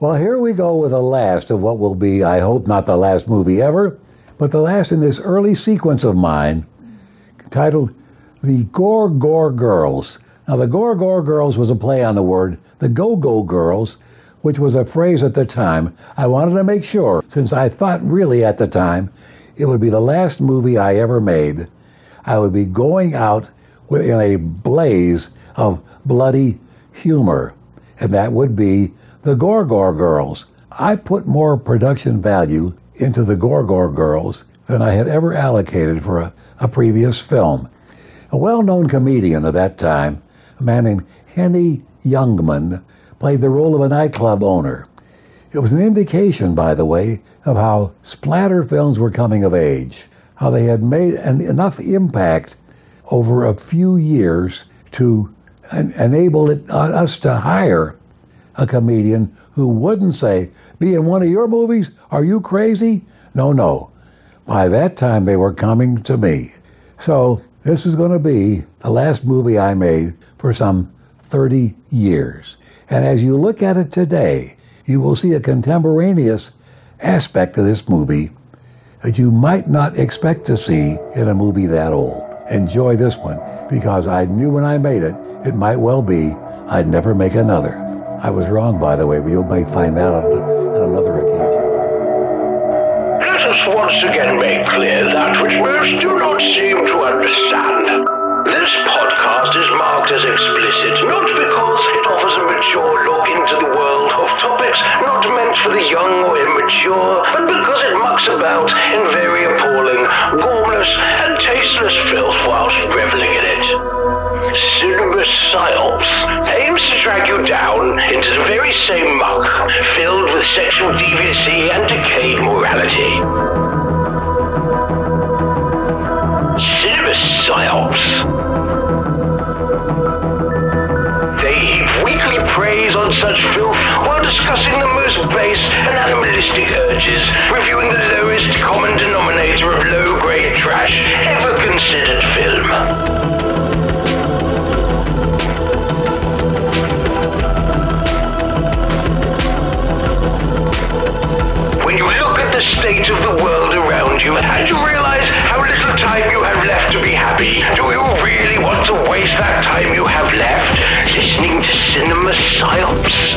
Well, here we go with the last of what will be, I hope, not the last movie ever, but the last in this early sequence of mine titled The Gore Gore Girls. Now, the Gore Gore Girls was a play on the word the Go Go Girls, which was a phrase at the time. I wanted to make sure, since I thought really at the time it would be the last movie I ever made, I would be going out in a blaze of bloody humor, and that would be the Gore Girls. I put more production value into the Gore Girls than I had ever allocated for a, a previous film. A well known comedian of that time, a man named Henny Youngman, played the role of a nightclub owner. It was an indication, by the way, of how splatter films were coming of age, how they had made an, enough impact over a few years to en- enable it, uh, us to hire a comedian who wouldn't say, Be in one of your movies? Are you crazy? No, no. By that time, they were coming to me. So, this was going to be the last movie I made for some 30 years. And as you look at it today, you will see a contemporaneous aspect of this movie that you might not expect to see in a movie that old. Enjoy this one because I knew when I made it, it might well be I'd never make another. I was wrong, by the way, but you might find that on, on another occasion. Let us once again make clear that which most do not seem to understand. This podcast is marked as explicit not because it offers a mature look into the world of topics not meant for the young or immature, but because it mucks about in very appalling, gormless, and tasteless filth whilst reveling in it. Cinema Psyops drag you down into the very same muck, filled with sexual deviancy and decayed morality. Cinema Psyops. They heap weekly praise on such filth while discussing the most base and animalistic urges, reviewing the lowest common denominator of low-grade trash ever considered film. Be do you really want to waste that time you have left listening to cinema psyops?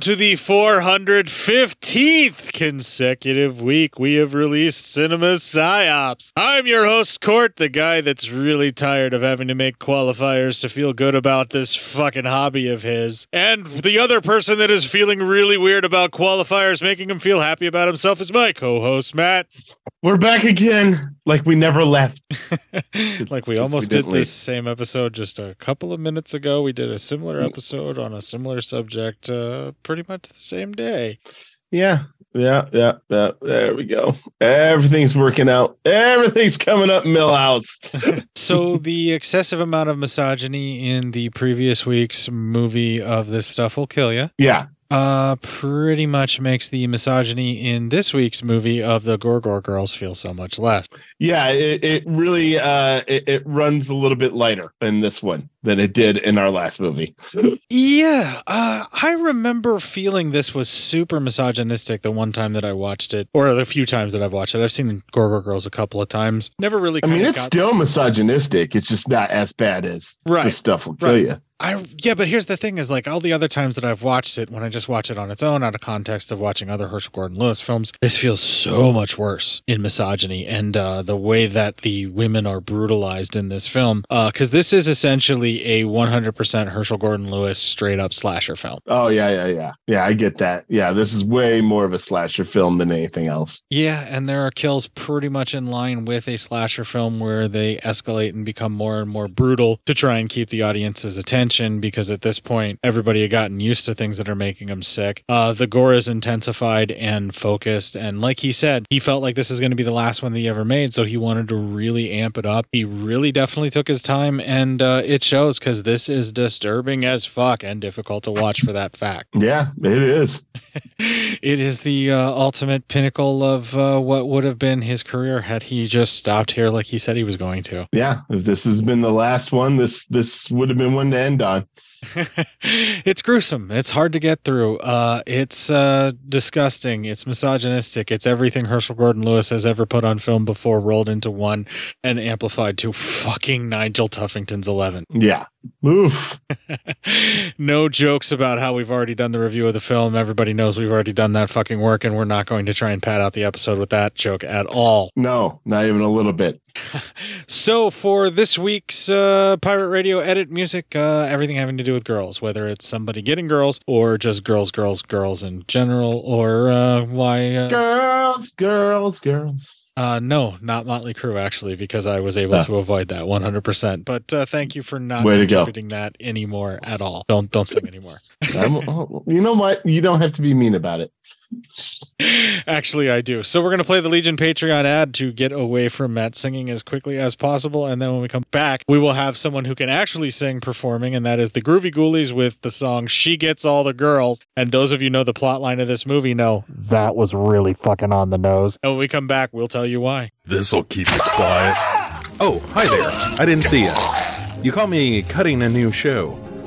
To the 415th consecutive week we have released Cinema Psyops. I'm your host, Court, the guy that's really tired of having to make qualifiers to feel good about this fucking hobby of his. And the other person that is feeling really weird about qualifiers making him feel happy about himself is my co host, Matt. We're back again, like we never left. like we we almost did didn't leave. this same episode just a couple of minutes ago. We did a similar episode on a similar subject uh, pretty much the same day. Yeah, yeah, yeah, yeah. There we go. Everything's working out. Everything's coming up, Milhouse. So the excessive amount of misogyny in the previous week's movie of this stuff will kill you. yeah, Uh, pretty much makes the misogyny in this week's movie of the Gore Gore girls feel so much less. yeah. It, it really uh, it, it runs a little bit lighter in this one than it did in our last movie. Yeah, uh, I remember feeling this was super misogynistic the one time that I watched it, or the few times that I've watched it. I've seen Gore Gore girls a couple of times. Never really. I mean, it's still misogynistic. It's just not as bad as Right, this stuff will kill right. you. I yeah, but here's the thing: is like all the other times that I've watched it, when I just watch it on its own, out of context of watching other Herschell Gordon Lewis films, this feels so much worse in misogyny and uh, the way that the women are brutalized in this film. Because this is essentially a 100% Herschell Gordon Lewis straight up slasher film. Oh yeah, yeah, yeah, yeah. I get that. Yeah, this is way more of a slasher film than anything else. Yeah, and there are kills pretty much in line with a slasher film where they escalate and become more and more brutal to try and keep the audience's attention because at this point everybody had gotten used to things that are making them sick. Uh, the gore is intensified and focused, and like he said, he felt like this is going to be the last one that he ever made, so he wanted to really amp it up. He really definitely took his time, and uh, it shows because this is disturbing as fuck and difficult to watch for that fact. Yeah, it is. it is the uh, ultimate pinnacle of uh, what would have been his career had he just stopped here like he said he was going to. Yeah, if this has been the last one, this this would have been one to end on. it's gruesome. It's hard to get through. Uh, it's uh, disgusting. It's misogynistic. It's everything Herschell Gordon Lewis has ever put on film before rolled into one and amplified to fucking Nigel Tuffington's 11. Yeah. Oof. no jokes about how we've already done the review of the film. Everybody knows we've already done that fucking work, and we're not going to try and pad out the episode with that joke at all. No, not even a little bit. So, for this week's uh, Pirate Radio edit music, uh, everything having to do with girls, whether it's somebody getting girls or just girls, girls, girls in general, or uh, why. Uh, Girls, girls, girls. Uh, no, not Motley Crue, actually, because I was able to avoid that 100%. But uh, thank you for not Way contributing that anymore at all. Don't don't sing anymore. Oh, you know what? You don't have to be mean about it. Actually, I do. So we're going to play the Legion Patreon ad to get away from Matt singing as quickly as possible. And then when we come back, we will have someone who can actually sing performing, and that is the Groovy Ghoulies with the song She Gets All the Girls. And those of you know the plot line of this movie know that was really fucking on the nose. And when we come back, we'll tell you why. This'll keep you quiet. Oh, hi there. I didn't see you. You caught me cutting a new show.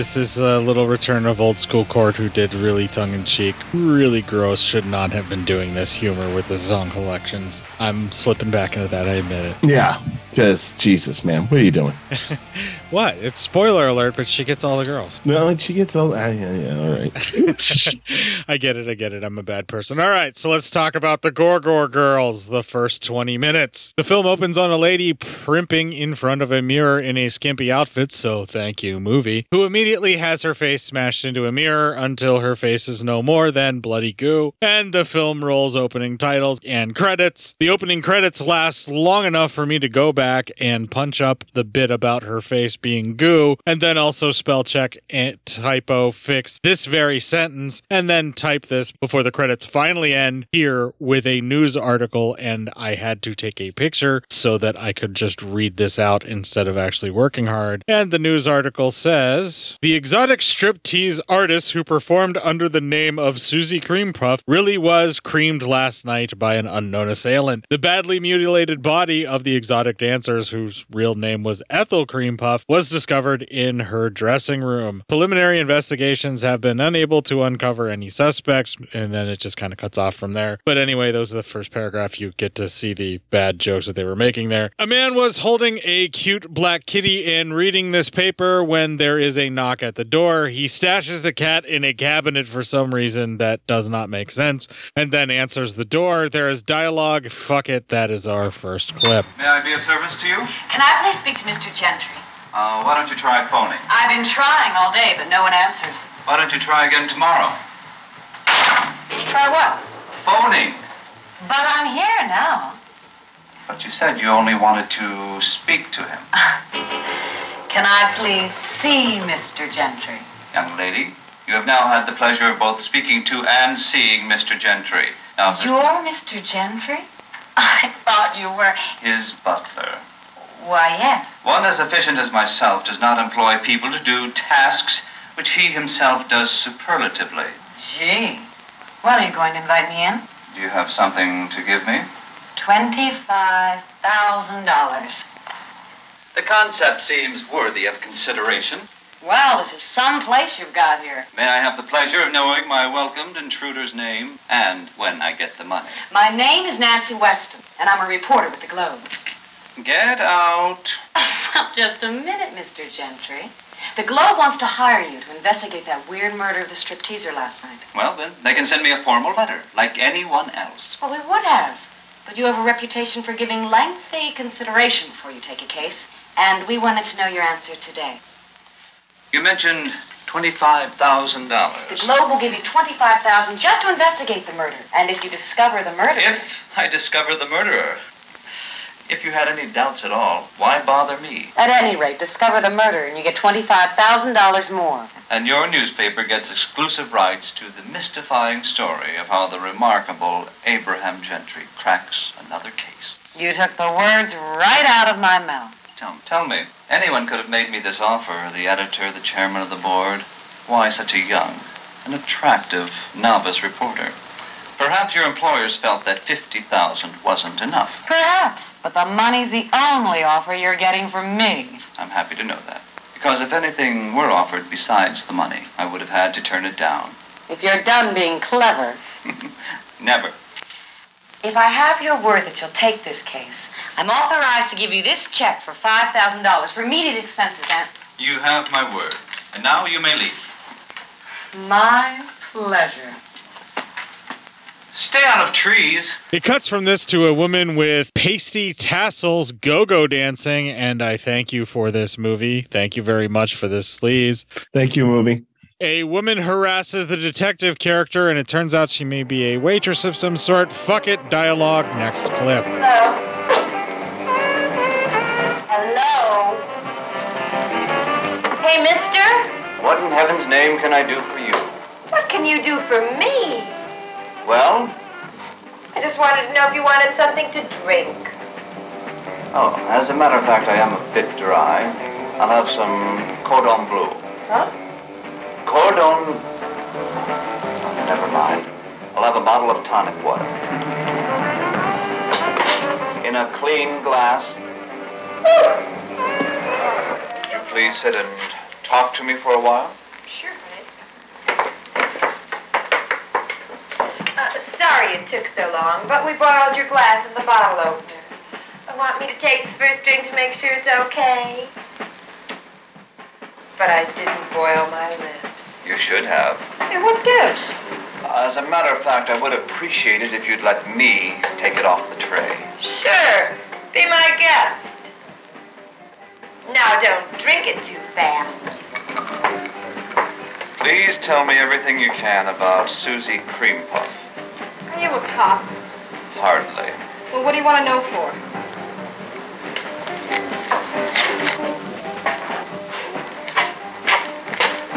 This is a little return of old school court who did really tongue in cheek, really gross, should not have been doing this humor with the song collections. I'm slipping back into that, I admit it. Yeah, because Jesus, man, what are you doing? What? It's spoiler alert, but she gets all the girls. No, she gets all. Uh, yeah, yeah, all right. I get it, I get it. I'm a bad person. All right, so let's talk about the Gore Gore girls, the first 20 minutes. The film opens on a lady primping in front of a mirror in a skimpy outfit, so thank you, movie, who immediately has her face smashed into a mirror until her face is no more than bloody goo. And the film rolls opening titles and credits. The opening credits last long enough for me to go back and punch up the bit about her face being goo, and then also spell check and typo fix this very sentence, and then type this before the credits finally end here with a news article. And I had to take a picture so that I could just read this out instead of actually working hard. And the news article says The exotic striptease artist who performed under the name of Susie Cream Puff really was creamed last night by an unknown assailant. The badly mutilated body of the exotic dancers, whose real name was Ethel Cream Puff, was discovered in her dressing room. Preliminary investigations have been unable to uncover any suspects, and then it just kind of cuts off from there. But anyway, those are the first paragraph. You get to see the bad jokes that they were making there. A man was holding a cute black kitty and reading this paper when there is a knock at the door. He stashes the cat in a cabinet for some reason that does not make sense, and then answers the door. There is dialogue. Fuck it, that is our first clip. May I be of service to you? Can I please speak to Mr. Gentry? Uh, why don't you try phoning? I've been trying all day, but no one answers. Why don't you try again tomorrow? Try what? Phoning. But I'm here now. But you said you only wanted to speak to him. Can I please see Mr. Gentry? Young lady, you have now had the pleasure of both speaking to and seeing Mr. Gentry. Now, You're Mr. Gentry? I thought you were. his butler. Why, yes. One as efficient as myself does not employ people to do tasks which he himself does superlatively. Gee. Well, are you going to invite me in? Do you have something to give me? $25,000. The concept seems worthy of consideration. Well, this is some place you've got here. May I have the pleasure of knowing my welcomed intruder's name and when I get the money? My name is Nancy Weston, and I'm a reporter with the Globe. Get out. Just a minute, Mr. Gentry. The Globe wants to hire you to investigate that weird murder of the stripteaser last night. Well, then, they can send me a formal letter, like anyone else. Well, we would have. But you have a reputation for giving lengthy consideration before you take a case, and we wanted to know your answer today. You mentioned $25,000. The Globe will give you 25000 just to investigate the murder. And if you discover the murderer... If I discover the murderer. If you had any doubts at all, why bother me? At any rate, discover the murder, and you get $25,000 more. And your newspaper gets exclusive rights to the mystifying story of how the remarkable Abraham Gentry cracks another case. You took the words right out of my mouth. Tell, tell me, anyone could have made me this offer, the editor, the chairman of the board. Why such a young, an attractive novice reporter? Perhaps your employers felt that 50000 wasn't enough. Perhaps, but the money's the only offer you're getting from me. I'm happy to know that. Because if anything were offered besides the money, I would have had to turn it down. If you're done being clever. Never. If I have your word that you'll take this case, I'm authorized to give you this check for $5,000 for immediate expenses Aunt. You have my word. And now you may leave. My pleasure. Stay out of trees. It cuts from this to a woman with pasty tassels go go dancing, and I thank you for this movie. Thank you very much for this sleaze. Thank you, movie. A woman harasses the detective character, and it turns out she may be a waitress of some sort. Fuck it, dialogue, next clip. Hello. Hello. Hey, mister. What in heaven's name can I do for you? What can you do for me? Well, I just wanted to know if you wanted something to drink. oh, as a matter of fact, I am a bit dry. I'll have some cordon bleu. Huh? Cordon. Oh, never mind. I'll have a bottle of tonic water. In a clean glass. Would you please sit and talk to me for a while? Sure. Uh, sorry it took so long, but we borrowed your glass and the bottle opener. I want me to take the first drink to make sure it's okay. But I didn't boil my lips. You should have. Hey, what gives? As a matter of fact, I would appreciate it if you'd let me take it off the tray. Sure. Be my guest. Now don't drink it too fast. Please tell me everything you can about Susie Cream Puff. Are you a cop? Hardly. Well, what do you want to know for?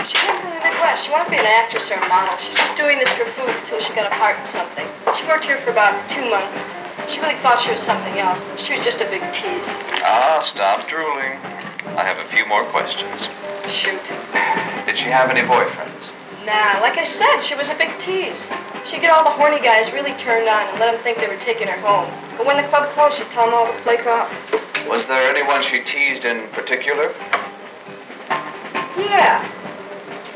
She from the Midwest. She wanted to be an actress or a model. She's just doing this for food until she got a part in something. She worked here for about two months. She really thought she was something else. She was just a big tease. Ah, stop drooling. I have a few more questions. Shoot. Did she have any boyfriends? Nah, like I said, she was a big tease. She'd get all the horny guys really turned on and let them think they were taking her home. But when the club closed, she'd tell them all to flake off. Was there anyone she teased in particular? Yeah,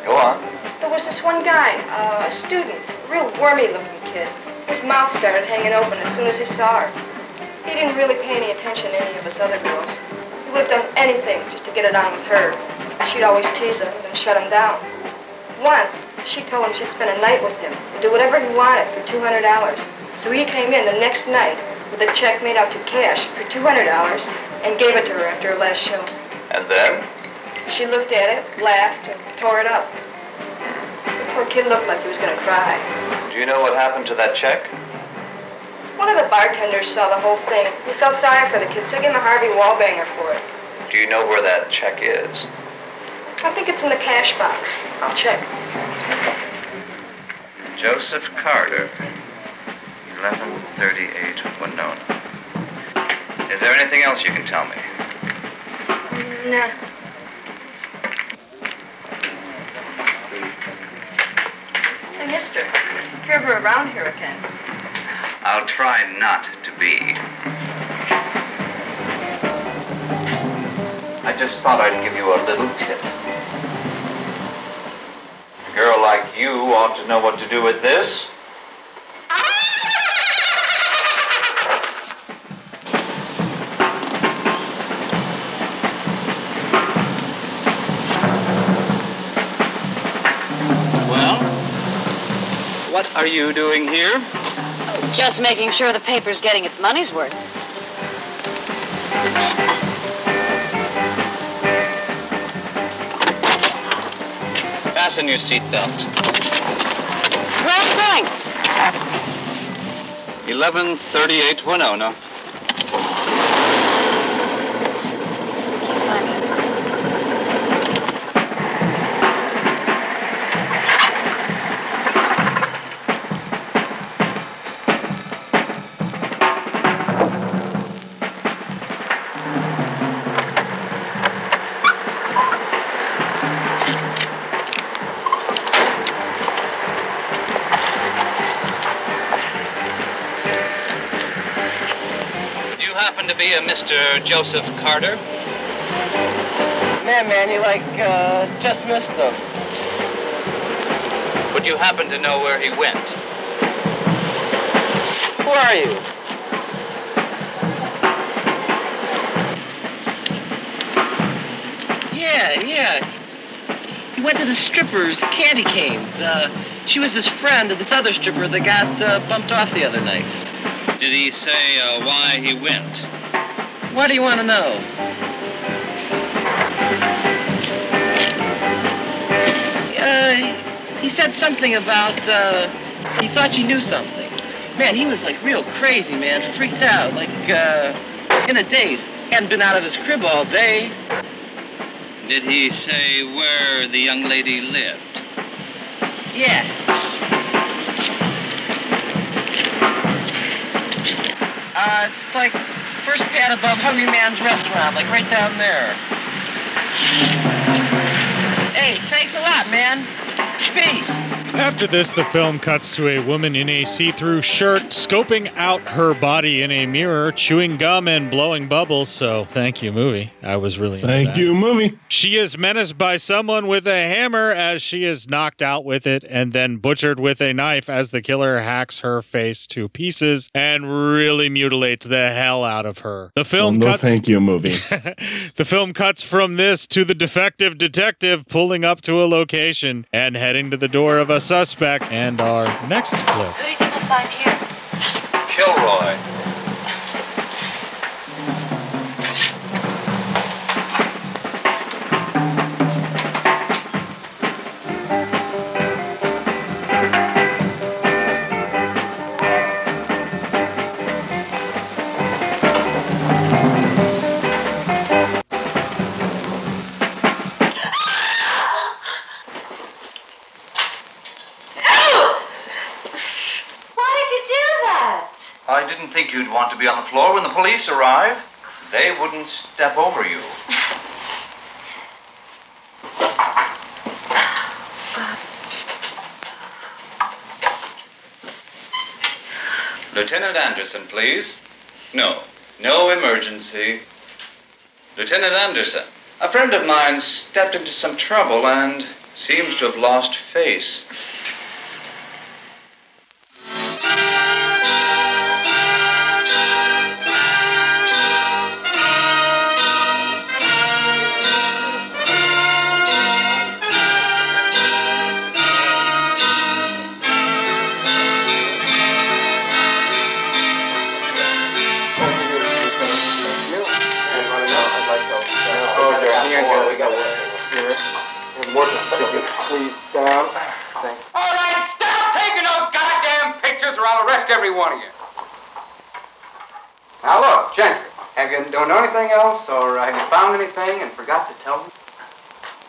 Go on. there was this one guy, uh, a student, a real wormy-looking kid. His mouth started hanging open as soon as he saw her. He didn't really pay any attention to any of us other girls. He would have done anything just to get it on with her. She'd always tease him, and shut him down. Once, she told him she'd spend a night with him and do whatever he wanted for $200. So he came in the next night with a check made out to cash for $200 and gave it to her after her last show. And then? She looked at it, laughed, and tore it up. The poor kid looked like he was gonna cry. Do you know what happened to that check? One of the bartenders saw the whole thing. He felt sorry for the kid, so he gave him a Harvey Wallbanger for it. Do you know where that check is? I think it's in the cash box. I'll check. Joseph Carter, 1138 Winona. Is there anything else you can tell me? Nah. Hey, mister, if you're ever around here again, I'll try not to be. I just thought I'd give you a little tip. A girl like you ought to know what to do with this. Are you doing here? Just making sure the paper's getting its money's worth. Fasten your seatbelt. Wrong thing. 1138 Winona. A Mr. Joseph Carter? Man, man, you like uh, just missed them. Would you happen to know where he went? Who are you? Yeah, yeah. He went to the strippers, candy canes. Uh, she was this friend of this other stripper that got uh, bumped off the other night. Did he say uh, why he went? What do you want to know? Uh, he said something about, uh, he thought you knew something. Man, he was like real crazy, man, freaked out, like, uh, in a daze. Hadn't been out of his crib all day. Did he say where the young lady lived? Yeah. Uh, it's like first pad above Hungry Man's restaurant, like right down there. Hey, thanks a lot, man. Peace. After this, the film cuts to a woman in a see through shirt scoping out her body in a mirror, chewing gum and blowing bubbles. So, thank you, movie. I was really Thank that. you, movie. She is menaced by someone with a hammer as she is knocked out with it and then butchered with a knife as the killer hacks her face to pieces and really mutilates the hell out of her. The Well, film no, cuts thank you, movie. the film cuts from this to the defective detective pulling up to a location and heading to the door of a suspect and our next clip. Who do you think we'll find here? Kilroy. Think you'd want to be on the floor when the police arrive. They wouldn't step over you. Lieutenant Anderson, please. No, no emergency. Lieutenant Anderson, a friend of mine stepped into some trouble and seems to have lost face. Down. Thanks. All right, stop taking those goddamn pictures or I'll arrest every one of you. Now look, Gentry, have you don't know anything else or have you found anything and forgot to tell me?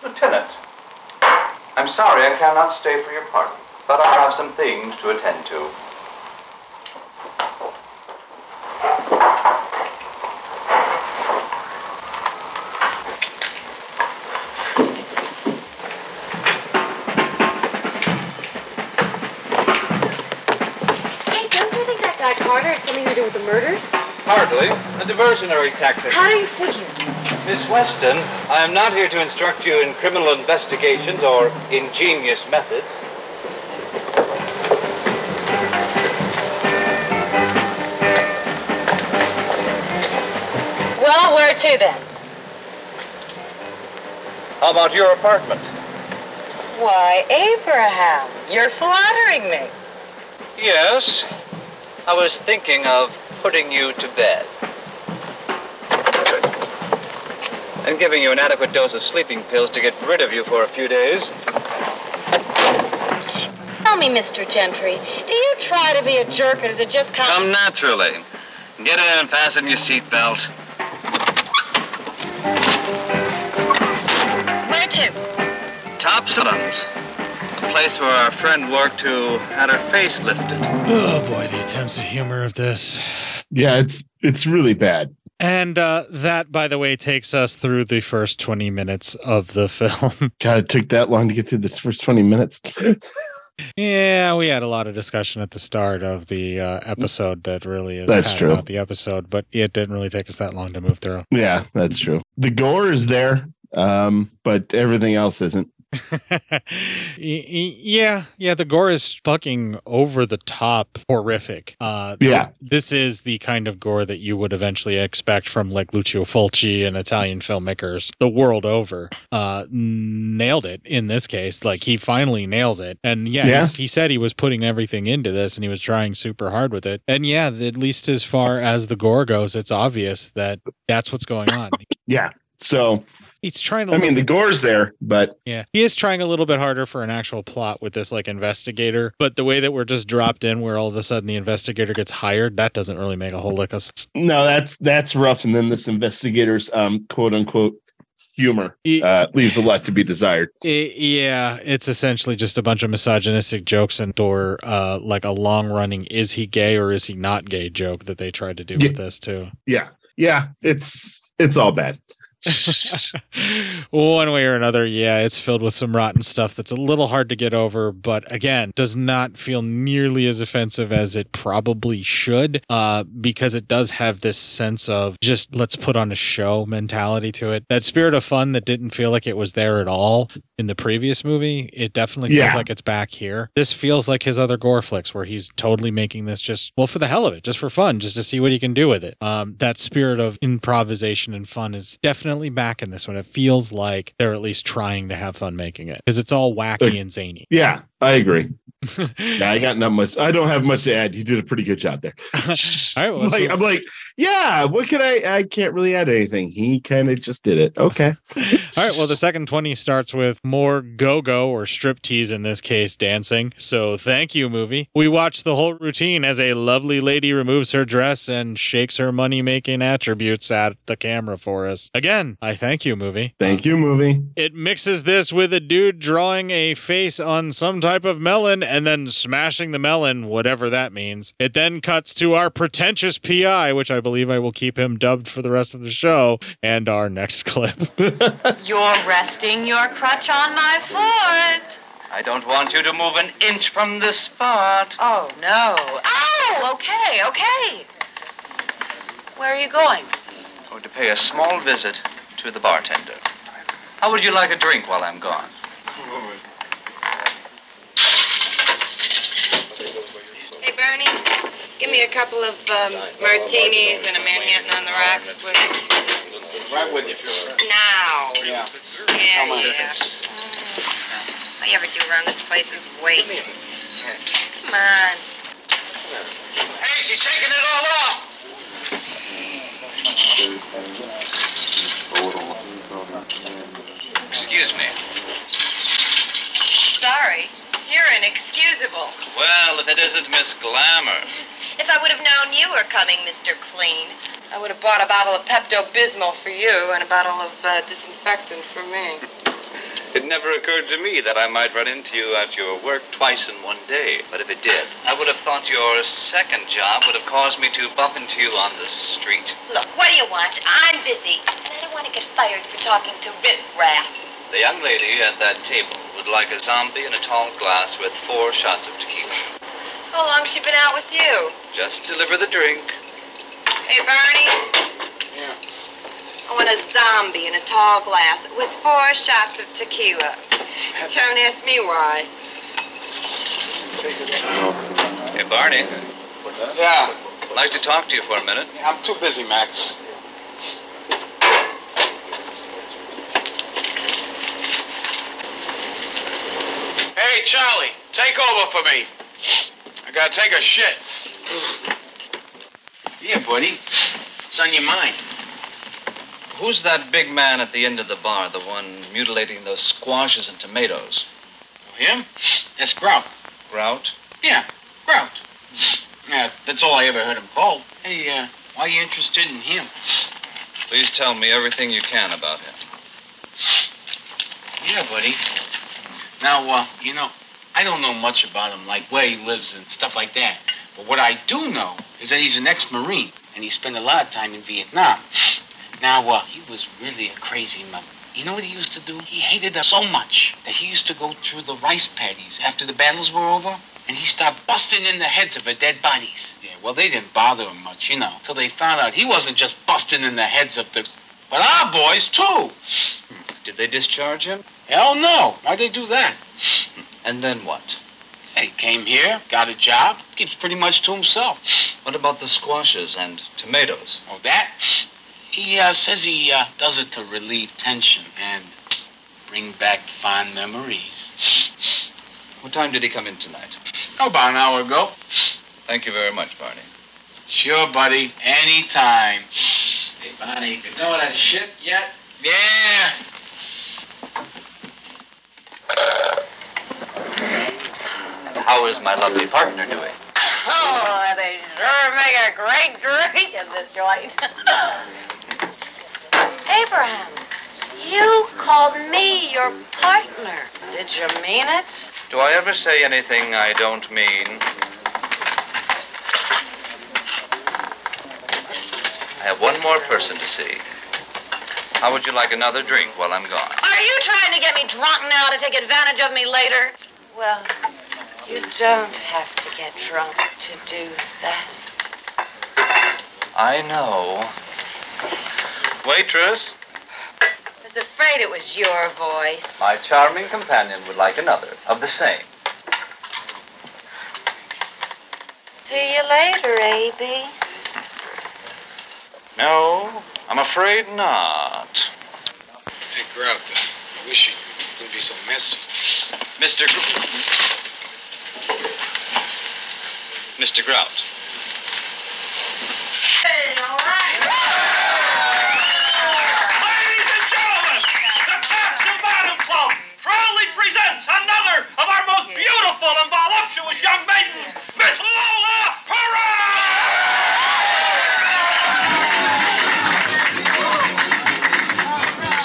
Lieutenant, I'm sorry I cannot stay for your party, but I have some things to attend to. Has something to do with the murders? Hardly. A diversionary tactic. How do you figure? Miss Weston, I am not here to instruct you in criminal investigations or ingenious methods. Well, where to then? How about your apartment? Why, Abraham, you're flattering me. Yes. I was thinking of putting you to bed. And giving you an adequate dose of sleeping pills to get rid of you for a few days. Tell me, Mr. Gentry, do you try to be a jerk or does it just come? Come naturally. Get in and fasten your seatbelt. Where to? Top Sullams. The place where our friend worked who had her face lifted. Oh boy, the attempts of humor of this. Yeah, it's it's really bad. And uh, that, by the way, takes us through the first 20 minutes of the film. God, it took that long to get through the first 20 minutes. yeah, we had a lot of discussion at the start of the uh, episode that really is That's true. about the episode, but it didn't really take us that long to move through. Yeah, that's true. The gore is there, um, but everything else isn't. Yeah, yeah, the gore is fucking over the top horrific. Uh, Yeah. this is the kind of gore that you would eventually expect from like Lucio Fulci and Italian filmmakers the world over. Uh, nailed it in this case. Like he finally nails it. And yeah, Yeah. he said he was putting everything into this and he was trying super hard with it. And yeah, at least as far as the gore goes, it's obvious that that's what's going on. Yeah. So He's trying to. I mean, the gore's there, but Yeah, he is trying a little bit harder for an actual plot with this like investigator, but the way that we're just dropped in, where all of a sudden the investigator gets hired, that doesn't really make a whole lick of sense. no, that's that's rough. And then this investigator's um, quote unquote humor uh, leaves a lot to be desired. I- yeah, it's essentially just a bunch of misogynistic jokes and or uh, like a long running "is he gay or is he not gay" joke that they tried to do Yeah. with this too. Yeah, yeah, it's it's all bad. One way or another, yeah, it's filled with some rotten stuff that's a little hard to get over, but again, does not feel nearly as offensive as it probably should, uh, because it does have this sense of just let's put on a show mentality to it. That spirit of fun that didn't feel like it was there at all in the previous movie, it definitely feels Yeah. like it's back here. This feels like his other gore flicks where he's totally making this just, well, for the hell of it, just for fun, just to see what he can do with it. Um, that spirit of improvisation and fun is definitely back in this one. It feels like they're at least trying to have fun making it because it's all wacky and zany. Yeah, I agree. yeah, I got not much. I don't have much to add. You did a pretty good job there. All right, well, like, I'm like, yeah. What can I? I can't really add anything. He kind of just did it. Okay. All right. Well, the second 20 starts with more go go or strip tease in this case, dancing. So thank you, movie. We watch the whole routine as a lovely lady removes her dress and shakes her money making attributes at the camera for us. Again, I thank you, movie. Thank you, movie. It mixes this with a dude drawing a face on some type of melon and then smashing the melon, whatever that means. It then cuts to our pretentious PI, which I believe I will keep him dubbed for the rest of the show, and our next clip. You're resting your crutch on my foot. I don't want you to move an inch from this spot. Oh, no. Oh, okay, okay. Where are you going? I'm going to pay a small visit to the bartender. How would you like a drink while I'm gone? Hey, Bernie, give me a couple of um, martinis and a Manhattan on the rocks, please. Right with you. Now. Yeah. Yeah, Come on. yeah. All you ever do around this place is wait. Come on. Hey, she's taking it all off. Excuse me. Sorry. You're inexcusable. Well, if it isn't Miss Glamour. If I would have known you were coming, Mr. Clean, I would have bought a bottle of Pepto-Bismol for you and a bottle of uh, disinfectant for me. It never occurred to me that I might run into you at your work twice in one day. But if it did, I would have thought your second job would have caused me to bump into you on the street. Look, what do you want? I'm busy, and I don't want to get fired for talking to Rip Raff. The young lady at that table would like a zombie in a tall glass with four shots of tequila. How long's she been out with you? Just deliver the drink. Hey, Bernie. Yeah. I want a zombie in a tall glass with four shots of tequila. Don't ask me why. Hey, Barney. Yeah. I'd like to talk to you for a minute. I'm too busy, Max. Hey, Charlie, take over for me. Gotta take a shit. Yeah, buddy. What's on your mind? Who's that big man at the end of the bar, the one mutilating those squashes and tomatoes? Him? That's Grout. Grout? Yeah, Grout. Yeah, that's all I ever heard him called. Hey, uh, why are you interested in him? Please tell me everything you can about him. Yeah, buddy. Now, uh, you know, I don't know much about him, like where he lives and stuff like that. But what I do know is that he's an ex-Marine, and he spent a lot of time in Vietnam. Now, uh, he was really a crazy mother. You know what he used to do? He hated us so much that he used to go through the rice paddies after the battles were over, and he started busting in the heads of the dead bodies. Yeah, well, they didn't bother him much, you know, till they found out he wasn't just busting in the heads of the, but our boys too. Did they discharge him? Hell no. Why'd they do that? And then what? He came here, got a job, keeps pretty much to himself. What about the squashes and tomatoes? Oh, that? He uh, says he uh, does it to relieve tension and bring back fond memories. What time did he come in tonight? Oh, about an hour ago. Thank you very much, Barney. Sure, buddy. Anytime. Hey, Bonnie, you know that shit yet? Yeah. How is my lovely partner doing? Oh, they sure make a great drink in this joint. Abraham, you called me your partner. Did you mean it? Do I ever say anything I don't mean? I have one more person to see. How would you like another drink while I'm gone? Are you trying to get me drunk now to take advantage of me later? Well, you don't have to get drunk to do that. I know. Waitress, I was afraid it was your voice. my charming companion would like another of the same. See you later, A.B. No, I'm afraid not. Hey, Grout, uh, I wish you wouldn't be so messy. Mr. Gr- Mr. Grout. Hey, all right. Ladies and gentlemen, the Taps and Bottom Club proudly presents another of our most beautiful and voluptuous young maidens,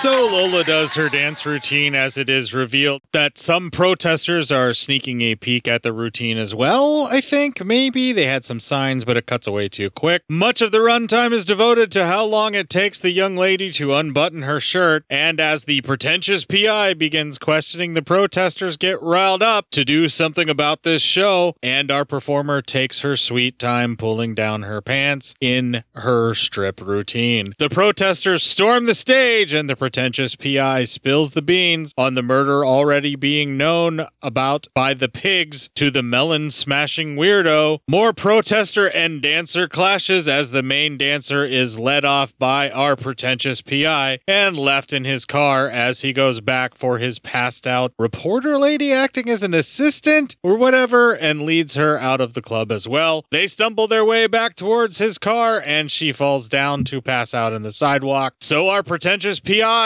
So Lola does her dance routine as it is revealed that some protesters are sneaking a peek at the routine as well. I think maybe they had some signs, but it cuts away too quick. Much of the runtime is devoted to how long it takes the young lady to unbutton her shirt, and as the pretentious PI begins questioning the protesters, get riled up to do something about this show, and our performer takes her sweet time pulling down her pants in her strip routine. The protesters storm the stage, and the pretentious PI spills the beans on the murder already being known about by the pigs to the melon smashing weirdo. More protester and dancer clashes as the main dancer is led off by our pretentious PI and left in his car as he goes back for his passed out reporter lady acting as an assistant or whatever and leads her out of the club as well. They stumble their way back towards his car and she falls down to pass out in the sidewalk. So our pretentious PI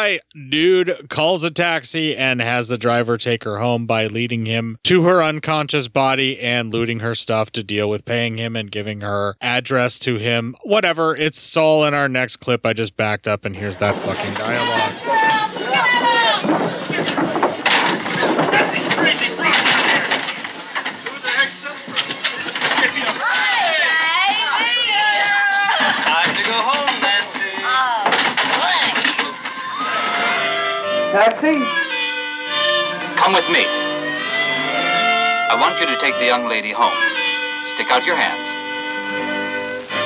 dude calls a taxi and has the driver take her home by leading him to her unconscious body and looting her stuff to deal with paying him and giving her address to him. Whatever. It's all in our next clip. I just backed up and here's that fucking dialogue. Taxi? Come with me. I want you to take the young lady home. Stick out your hands.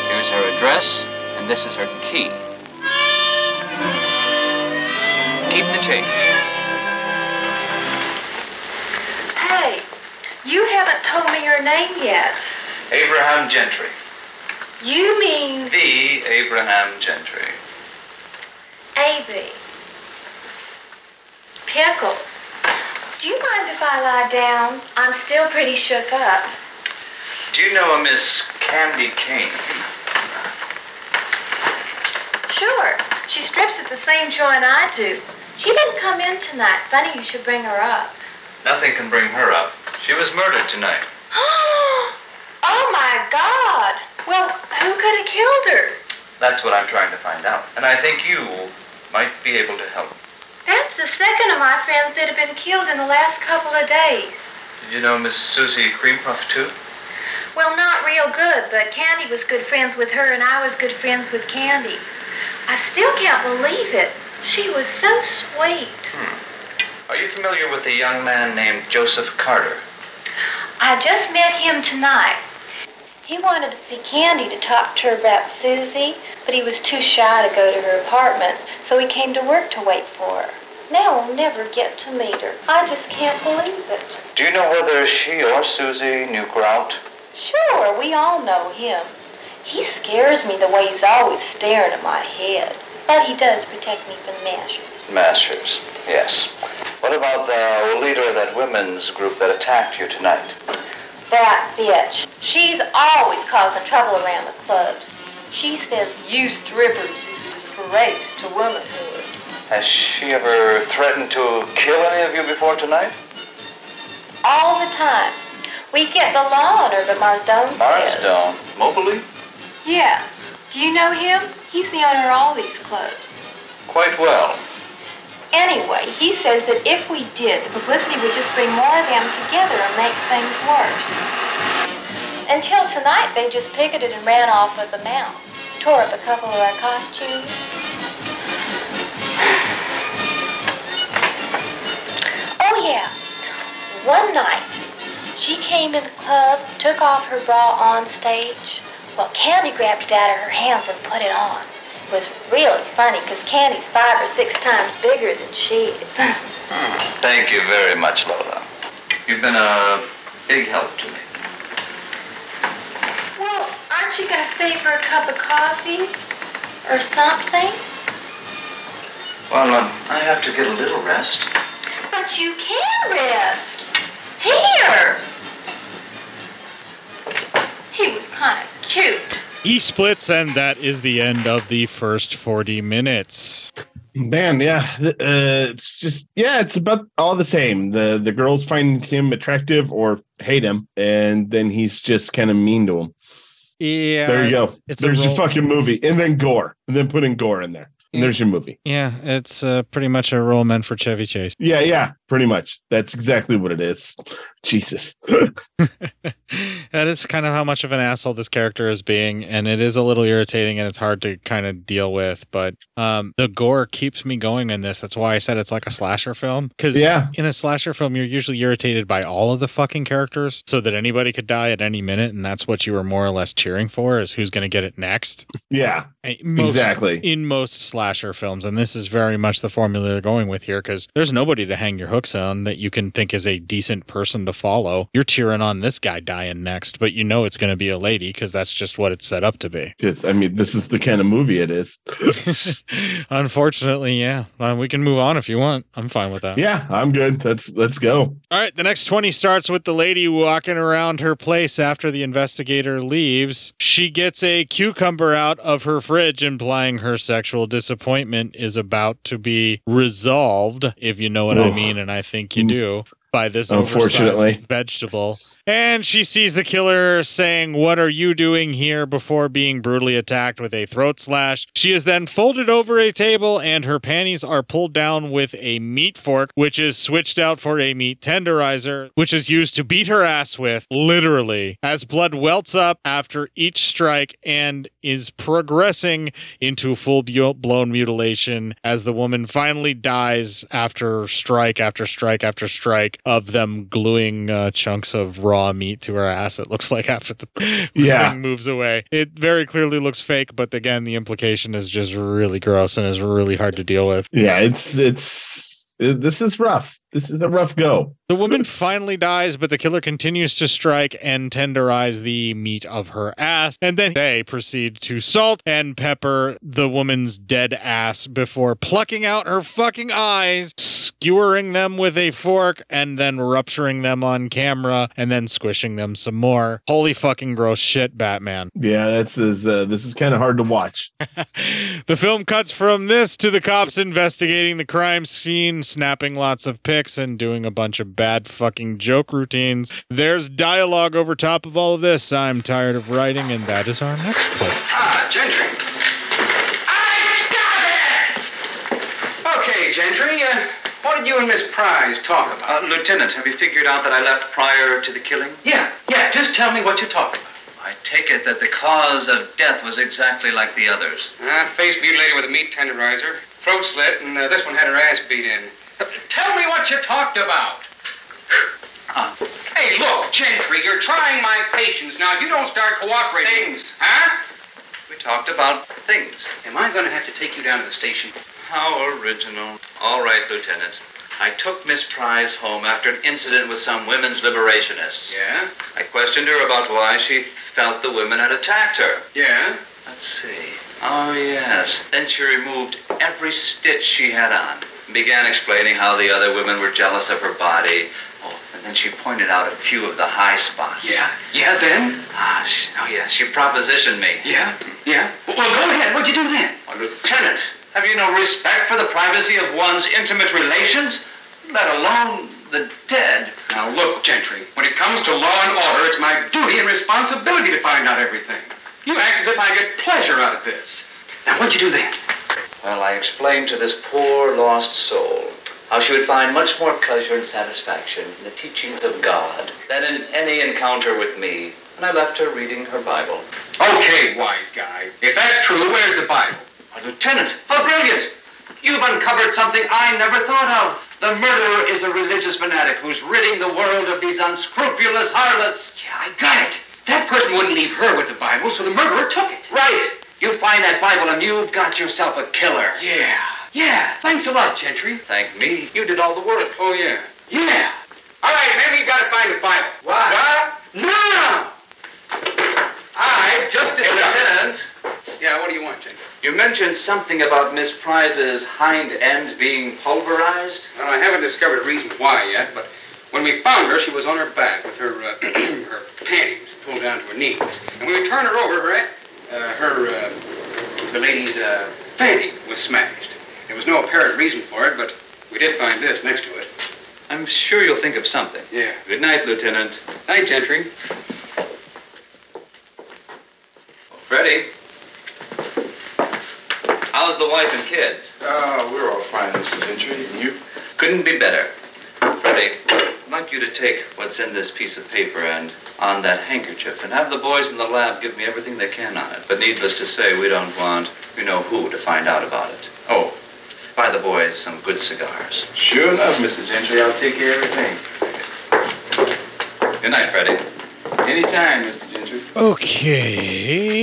Here's her address, and this is her key. Keep the change. Hey, you haven't told me your name yet. Abraham Gentry. You mean The Abraham Gentry. A.B. Pickles. Do you mind if I lie down? I'm still pretty shook up. Do you know a Miss Candy Kane? Sure. She strips at the same joint I do. She didn't come in tonight. Funny you should bring her up. Nothing can bring her up. She was murdered tonight. oh my God! Well, who could have killed her? That's what I'm trying to find out. And I think you might be able to help. The second of my friends that have been killed in the last couple of days. Did you know Miss Susie Cream Puff, too? Well, not real good, but Candy was good friends with her and I was good friends with Candy. I still can't believe it. She was so sweet. Hmm. Are you familiar with a young man named Joseph Carter? I just met him tonight. He wanted to see Candy to talk to her about Susie, but he was too shy to go to her apartment, so he came to work to wait for her. Now I'll never get to meet her. I just can't believe it. Do you know whether she or Susie knew Grout? Sure, we all know him. He scares me the way he's always staring at my head. But he does protect me from mashers. Masters, yes. What about the leader of that women's group that attacked you tonight? That bitch. She's always causing trouble around the clubs. She says you strippers is a disgrace to womanhood. Has she ever threatened to kill any of you before tonight? All the time. We get the law on her, but Marzdone says. Marzdone. Mobley? Yeah. Do you know him? He's the owner of all these clubs. Quite well. Anyway, he says that if we did, the publicity would just bring more of them together and make things worse. Until tonight, they just picketed and ran off with the mouth. Tore up a couple of our costumes. Yeah. One night, she came in the club, took off her bra on stage. Well, Candy grabbed it out of her hands and put it on. It was really funny because Candy's five or six times bigger than she is. Thank you very much, Lola. You've been a big help to me. well, aren't you going to stay for a cup of coffee or something? Well, um, I have to get a little rest. But you can rest. Here. He was kind of cute. He splits, and that is the end of the first 40 minutes. Man, yeah, uh, it's just yeah, it's about all the same. The the girls find him attractive or hate him, and then he's just kind of mean to them. Yeah. there you go. it's a There's your fucking movie, and then gore, and then putting gore in there, and there's your movie. Yeah, it's uh, pretty much a role meant for Chevy Chase. Yeah, yeah, pretty much. That's exactly what it is. Jesus. that is kind of how much of an asshole this character is being, and it is a little irritating and it's hard to kind of deal with. But um, the gore keeps me going in this. That's why I said it's like a slasher film. Because Yeah. in a slasher film, you're usually irritated by all of the fucking characters, so that anybody could die at any minute, and that's what you were more or less cheering for is who's going to get it next. yeah, Most- exactly. in most slasher films, and this is very much the formula they're going with here because there's nobody to hang your hooks on that you can think is a decent person to follow. You're cheering on this guy dying next, but you know it's going to be a lady because that's just what it's set up to be. Because I mean, this is the kind of movie it is. Unfortunately, yeah. Well, we can move on if you want. I'm fine with that. yeah, I'm good. Let's let's go. All right, the next 20 starts with the lady walking around her place after the investigator leaves. She gets a cucumber out of her fridge, implying her sexual disappointment is about to be resolved, if you know what I mean, and I think you mm. do, by this Unfortunately. vegetable. And she sees the killer saying, What are you doing here? before being brutally attacked with a throat slash. She is then folded over a table and her panties are pulled down with a meat fork, which is switched out for a meat tenderizer, which is used to beat her ass with, literally, as blood welts up after each strike and is progressing into full blown mutilation as the woman finally dies after strike after strike after strike of them gluing uh, chunks of raw meat to her ass. It looks like after the Yeah. thing moves away. It very clearly looks fake, but again, the implication is just really gross and is really hard to deal with. Yeah, it's it's it, this is rough. This is a rough go. The woman finally dies, but the killer continues to strike and tenderize the meat of her ass. And then they proceed to salt and pepper the woman's dead ass before plucking out her fucking eyes, skewering them with a fork, and then rupturing them on camera, and then squishing them some more. Holy fucking gross shit, Batman. Yeah, that's is uh, this is kind of hard to watch. The film cuts from this to the cops investigating the crime scene, snapping lots of pics and doing a bunch of bad fucking joke routines. There's dialogue over top of all of this. I'm tired of writing, and that is our next clip. Ah, Gentry. I got it! Okay, Gentry, uh, what did you and Miss Price talk about? Uh, Lieutenant, have you figured out that I left prior to the killing? Yeah, yeah, just tell me what you talked about. I take it that the cause of death was exactly like the others. Uh, face mutilated with a meat tenderizer, throat slit, and uh, this one had her ass beat in. Uh, tell me what you talked about. Ah. Hey, look, Gentry, you're trying my patience. Now, if you don't start cooperating... Things. Huh? We talked about things. Am I going to have to take you down to the station? How original. All right, Lieutenant. I took Miss Price home after an incident with some women's liberationists. Yeah? I questioned her about why she felt the women had attacked her. Yeah? Let's see. Oh, yes. Then she removed every stitch she had on. Began explaining how the other women were jealous of her body. And then she pointed out a few of the high spots. Yeah. Yeah, then? Ah, she, oh, yes. She propositioned me. Yeah? Yeah? Well, go ahead. What'd you do then? Oh, Lieutenant, have you no respect for the privacy of one's intimate relations? Let alone the dead. Now, look, Gentry, when it comes to law and order, it's my duty and responsibility to find out everything. You act as if I get pleasure out of this. Now, what'd you do then? Well, I explained to this poor lost soul how she would find much more pleasure and satisfaction in the teachings of God than in any encounter with me, and I left her reading her Bible. Okay, wise guy. If that's true, where's the Bible? Why, Lieutenant, how brilliant! You've uncovered something I never thought of. The murderer is a religious fanatic who's ridding the world of these unscrupulous harlots. Yeah, I got it. That person wouldn't leave her with the Bible, so the murderer took it. Right. You find that Bible and you've got yourself a killer. Yeah. Yeah. Thanks a lot, Gentry. Thank me. You did all the work. Oh, yeah. Yeah. All right, maybe you gotta find the Bible. Why? What? No! I just Hey, Lieutenant. Yeah, what do you want, Gentry? You mentioned something about Miss Price's hind end being pulverized. Well, I haven't discovered a reason why yet, but when we found her, she was on her back with her uh, her panties pulled down to her knees. And when we turned her over, her uh, her uh, the lady's uh, fanny was smashed. There was no apparent reason for it, but we did find this next to it. I'm sure you'll think of something. Yeah. Good night, Lieutenant. Night, Gentry. Oh, Freddie. How's the wife and kids? Oh, we're all fine, Mr. Gentry. And you? Couldn't be better. Freddie, I'd like you to take what's in this piece of paper and on that handkerchief and have the boys in the lab give me everything they can on it. But needless to say, we don't want you know who to find out about it. Oh, buy the boys some good cigars. Sure enough, Mr. Gentry. I'll take care of everything. Good night, Freddie. Anytime, Mr. Gentry. Okay.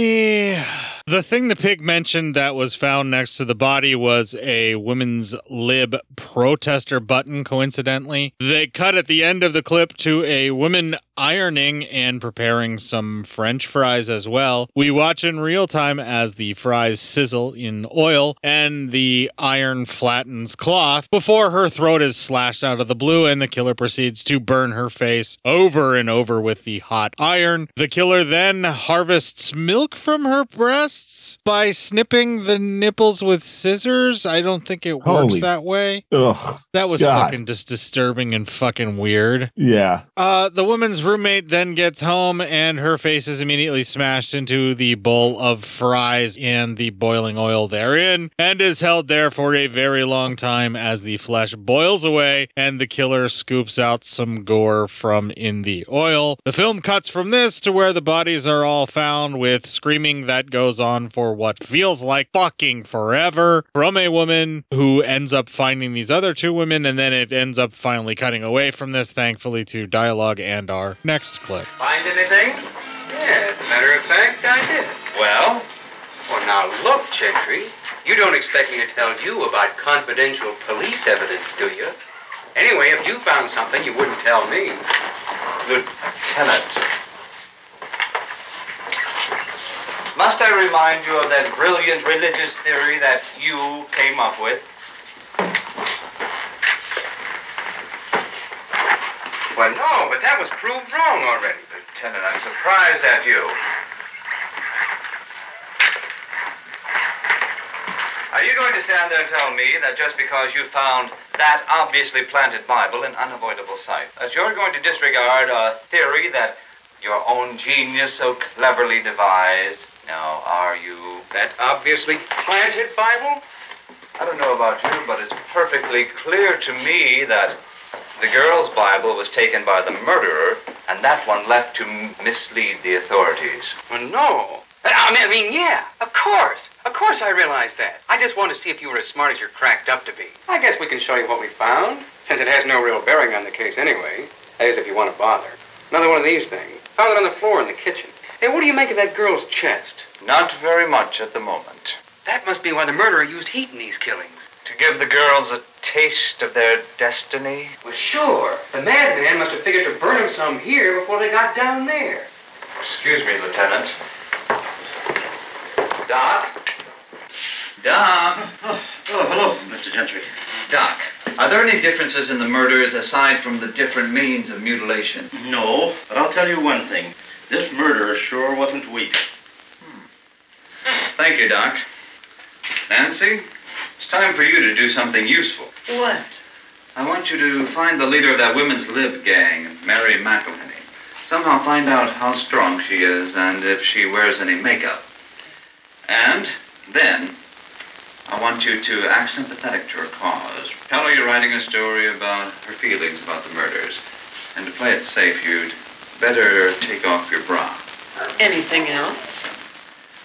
The thing the pig mentioned that was found next to the body was a women's lib protester button, coincidentally. They cut at the end of the clip to a woman ironing and preparing some french fries as well. We watch in real time as the fries sizzle in oil and the iron flattens cloth before her throat is slashed out of the blue and the killer proceeds to burn her face over and over with the hot iron. The killer then harvests milk from her breasts by snipping the nipples with scissors. I don't think it works Holy- that way. Ugh. That was God. fucking just disturbing and fucking weird. Yeah. Uh, the woman's roommate then gets home and her face is immediately smashed into the bowl of fries and the boiling oil therein and is held there for a very long time as the flesh boils away and the killer scoops out some gore from in the oil. The film cuts from this to where the bodies are all found with screaming that goes on for what feels like fucking forever from a woman who ends up finding these other two women and then it ends up finally cutting away from this thankfully to dialogue and our next clip. Find anything? Yeah, as a matter of fact, I did. Well? Well, now look, Gentry. You don't expect me to tell you about confidential police evidence, do you? Anyway, if you found something, you wouldn't tell me. Lieutenant. Must I remind you of that brilliant religious theory that you came up with? Well, no, but that was proved wrong already. Lieutenant, I'm surprised at you. Are you going to stand there and tell me that just because you found that obviously planted Bible in unavoidable sight, that you're going to disregard a theory that your own genius so cleverly devised? Now, are you? That obviously planted Bible? I don't know about you, but it's perfectly clear to me that the girl's Bible was taken by the murderer, and that one left to m- mislead the authorities. Well, no. I mean, I mean, yeah, of course. Of course I realize that. I just want to see if you were as smart as you're cracked up to be. I guess we can show you what we found, since it has no real bearing on the case anyway. That is, if you want to bother. Another one of these things. Found it on the floor in the kitchen. Hey, what do you make of that girl's chest? Not very much at the moment. That must be why the murderer used heat in these killings. To give the girls a taste of their destiny? Well, sure. The madman must have figured to burn them some here before they got down there. Excuse me, Lieutenant. Doc? Doc? Oh, oh hello, Mr. Gentry. Doc, are there any differences in the murders aside from the different means of mutilation? No, but I'll tell you one thing. This murderer sure wasn't weak. Hmm. Thank you, Doc. Nancy, it's time for you to do something useful. What? I want you to find the leader of that women's lib gang, Mary McElhenney. Somehow find out how strong she is and if she wears any makeup. And then, I want you to act sympathetic to her cause. Tell her you're writing a story about her feelings about the murders. And to play it safe, you'd better take off your bra. Anything else?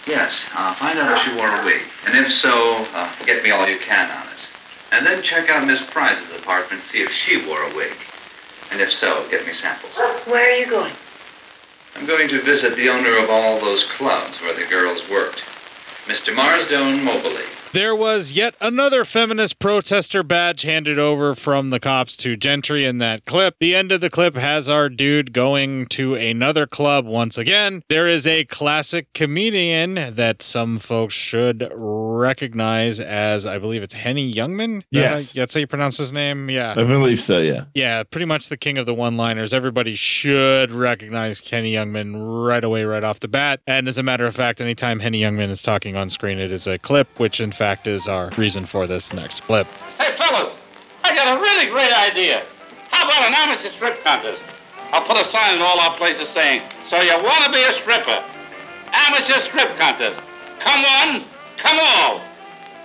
Yes, uh, find out if she wore a wig. And if so, uh, get me all you can on it. And then check out Miss Price's apartment, see if she wore a wig. And if so, get me samples. Where are you going? I'm going to visit the owner of all those clubs where the girls worked, Mr. Marzdone Mobley. There was yet another feminist protester badge handed over from the cops to Gentry in that clip. The end of the clip has our dude going to another club once again. There is a classic comedian that some folks should recognize as, I believe it's Henny Youngman. Yes. Uh, that's how you pronounce his name. Yeah. I believe so. Yeah. Yeah, pretty much the king of the one liners. Everybody should recognize Henny Youngman right away, right off the bat. And as a matter of fact, anytime Henny Youngman is talking on screen, it is a clip, which in fact is our reason for this next clip. Hey, fellas, I got a really great idea. How about an amateur strip contest? I'll put a sign in all our places saying, so you want to be a stripper. Amateur strip contest. Come on, come all.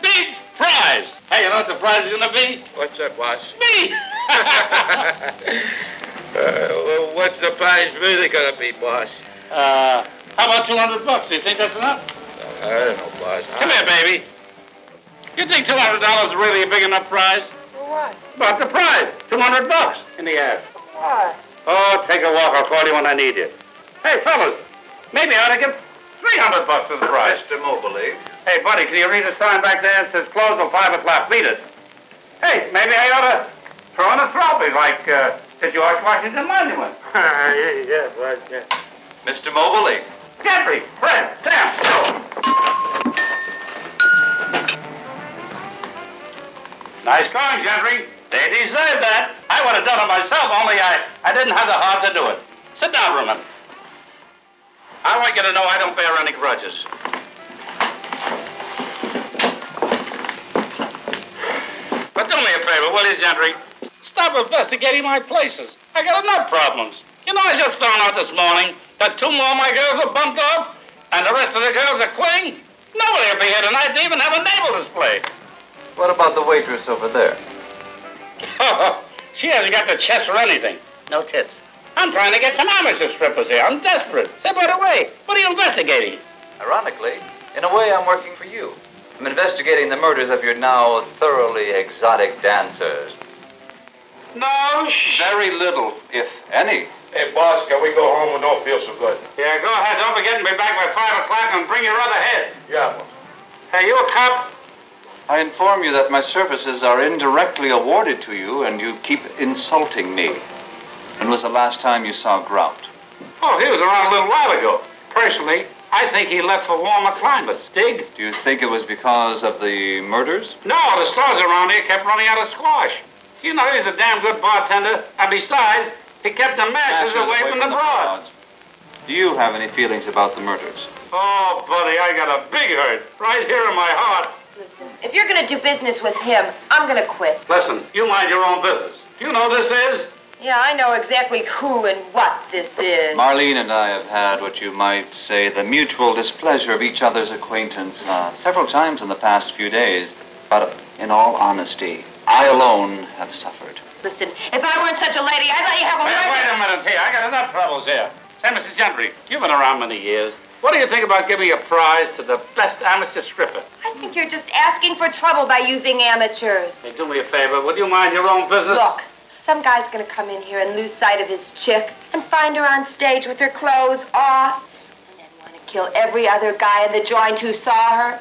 Big prize. Hey, you know what the prize is going to be? What's that, boss? Me. Uh, well, what's the prize really gonna be, boss? Uh, how about 200 bucks? Do you think that's enough? I don't know, boss. Come here, baby. You think $200 is really a big enough prize? For what? About the prize. 200 bucks in the air. Why? Oh, take a walk. I'll call you when I need you. Hey, fellas, maybe I ought to give 300 bucks for the prize. Mr. Mobley. Hey, buddy, can you read a sign back there? that says close till 5 o'clock. Read it. Hey, maybe I ought to throw in a trophy like uh, the George Washington Monument. yeah, yeah, boss, yeah. Mr. Mobley. Gentry, Fred, Sam, Nice going, Gentry. They deserve that. I would have done it myself, only I, I didn't have the heart to do it. Sit down minute. I want you to know I don't bear any grudges. But do me a favor, will you, Gentry? Stop investigating my places. I got enough problems. You know, I just found out this morning that two more of my girls are bumped off, and the rest of the girls are quitting. Nobody will be here tonight to even have a naval display. What about the waitress over there? she hasn't got the chest for anything. No tits. I'm trying to get some amateur strippers here. I'm desperate. Say, by the way, what are you investigating? Ironically, in a way, I'm working for you. I'm investigating the murders of your now thoroughly exotic dancers. No, Very little, if any. Hey, boss, can we go home and don't feel so good? Yeah, go ahead. Don't forget to be back by 5 o'clock and bring your other head. Yeah, boss. Hey, you a cop? I inform you that my services are indirectly awarded to you, and you keep insulting me. When was the last time you saw Grout? Oh, he was around a little while ago. Personally, I think he left for warmer climates. Dig? Do you think it was because of the murders? No, the stores around here kept running out of squash. You know, he's a damn good bartender, and besides, he kept the masses away from the broads. Do you have any feelings about the murders? Oh, buddy, I got a big hurt right here in my heart. If you're gonna do business with him, I'm gonna quit. Listen, you mind your own business. Do you know who this is? Yeah, I know exactly who and what this is. Marlene and I have had what you might say the mutual displeasure of each other's acquaintance uh, several times in the past few days. But in all honesty, I alone have suffered. Listen, if I weren't such a lady, I'd let you have a Wait, word. wait a minute here. I got enough troubles here. Say, Mrs. Gentry, you've been around many years. What do you think about giving a prize to the best amateur stripper? I think you're just asking for trouble by using amateurs. Hey, do me a favor. Would you mind your own business? Look, some guy's gonna come in here and lose sight of his chick and find her on stage with her clothes off, and then want to kill every other guy in the joint who saw her.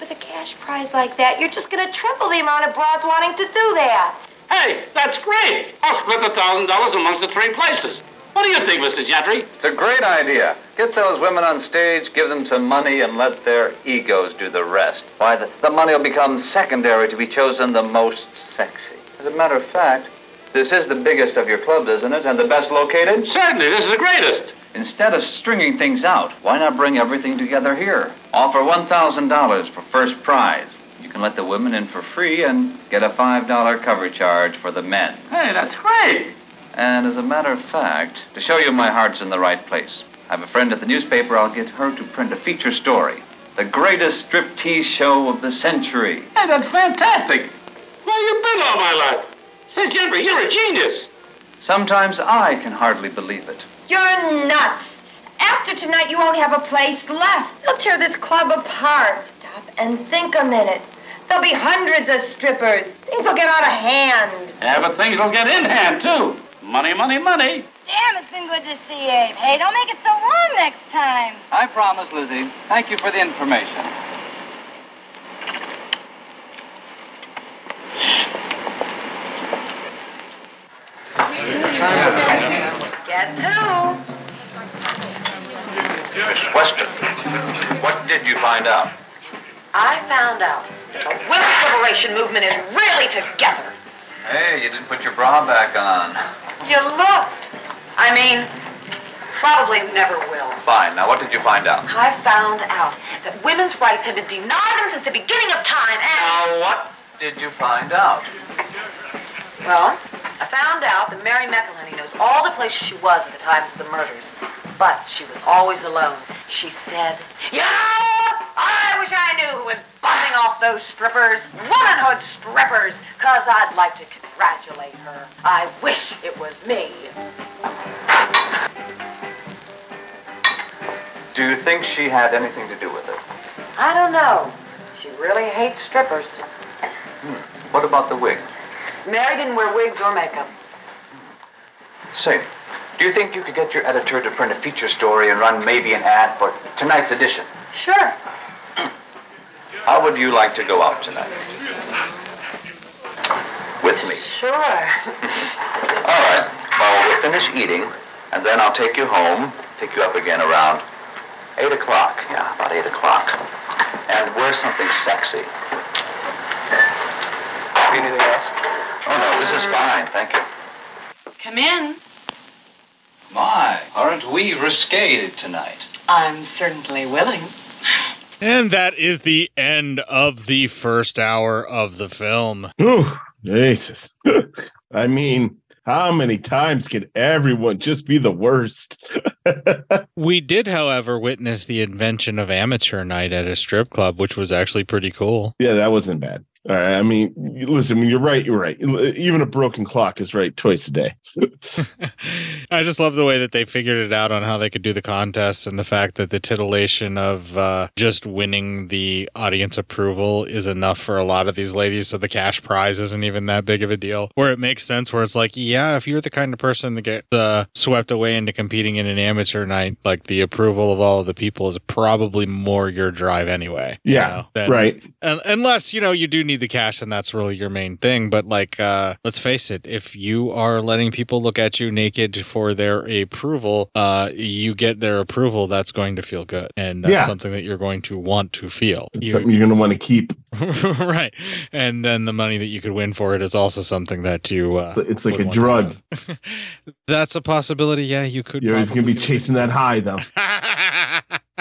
With a cash prize like that, you're just gonna triple the amount of broads wanting to do that. Hey, that's great. I'll split the thousand dollars amongst the three places. What do you think, Mr. Gentry? It's a great idea. Get those women on stage, give them some money, and let their egos do the rest. Why, the, the money will become secondary to be chosen the most sexy. As a matter of fact, this is the biggest of your clubs, isn't it? And the best located? Certainly, this is the greatest. Instead of stringing things out, why not bring everything together here? Offer $1,000 for first prize. You can let the women in for free and get a $5 cover charge for the men. Hey, that's great. And as a matter of fact, to show you my heart's in the right place, I have a friend at the newspaper. I'll get her to print a feature story. The greatest striptease show of the century. Hey, that's fantastic. Where you been all my life? Say, Gentry, you're a genius. Sometimes I can hardly believe it. You're nuts. After tonight, you won't have a place left. They'll tear this club apart. Stop and think a minute. There'll be hundreds of strippers. Things will get out of hand. Yeah, but things will get in hand, too. Money, money, money. Damn, it's been good to see you, Abe. Hey, don't make it so long next time. I promise, Lizzie. Thank you for the information. Guess who? Weston, what did you find out? I found out the women's liberation movement is really together. Hey, you didn't put your bra back on. You looked. I mean, probably never will. Fine. Now, what did you find out? I found out that women's rights have been denied them since the beginning of time, and... Now, what did you find out? Well, I found out that Mary McElhenney knows all the places she was at the times of the murders, but she was always alone. She said, You know, I wish I knew who was bumping off those strippers, womanhood strippers, because I'd like to congratulate her. I wish it was me. Do you think she had anything to do with it? I don't know. She really hates strippers. Hmm. What about the wig? Mary didn't wear wigs or makeup. Say, do you think you could get your editor to print a feature story and run maybe an ad for tonight's edition? Sure. How would you like to go out tonight? With me. Sure. All right. Well, we'll finish eating, and then I'll take you home, pick you up again around 8 o'clock. Yeah, about 8 o'clock. And wear something sexy. Anything else? Oh, no, this is fine. Thank you. Come in. My, aren't we risque tonight? I'm certainly willing. And that is the end of the first hour of the film. Ooh, Jesus. I mean, how many times can everyone just be the worst? We did, however, witness the invention of amateur night at a strip club, which was actually pretty cool. Yeah, that wasn't bad. I mean, listen, when you're right, you're right. Even a broken clock is right twice a day. I just love the way that they figured it out on how they could do the contest and the fact that the titillation of uh, just winning the audience approval is enough for a lot of these ladies. So the cash prize isn't even that big of a deal. Where it makes sense, where it's like, yeah, if you're the kind of person that get uh, swept away into competing in an amateur night, like the approval of all of the people is probably more your drive anyway. you Yeah, know, than- right. un- unless you know you do need the cash and that's really your main thing but like uh let's face it if you are letting people look at you naked for their approval uh you get their approval that's going to feel good and that's Yeah. something that you're going to want to feel It's You- something you're going to want to keep. right and then the money that you could win for it is also something that you uh, It's, it's like a drug. that's a possibility yeah you could You're always going to be chasing that high, though.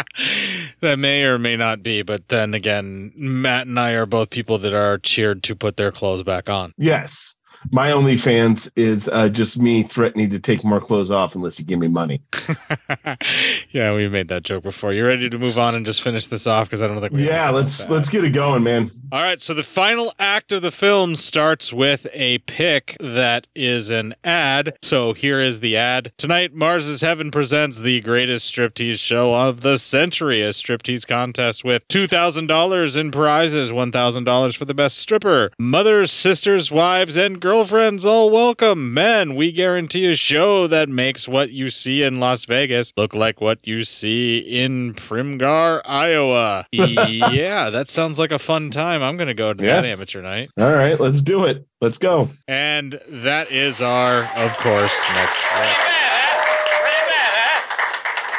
that may or may not be but then again matt and i are both people that are cheered to put their clothes back on Yes. My OnlyFans is uh, just me threatening to take more clothes off unless you give me money. yeah we made that joke before you ready to move on and just finish this off because i don't think we Yeah, let's let's get it going, man. All right, so the final act of the film starts with a pick that is an ad. So here is the ad. Tonight, Mars's Heaven presents the greatest striptease show of the century, a striptease contest with $2,000 in prizes, $1,000 for the best stripper. Mothers, sisters, wives, and girlfriends all welcome. Men, we guarantee a show that makes what you see in Las Vegas look like what you see in Primghar, Iowa. yeah, that sounds like a fun time. I'm going to go to Yeah. that amateur night. All right, let's do it. Let's go. And that is our, of course, next clip.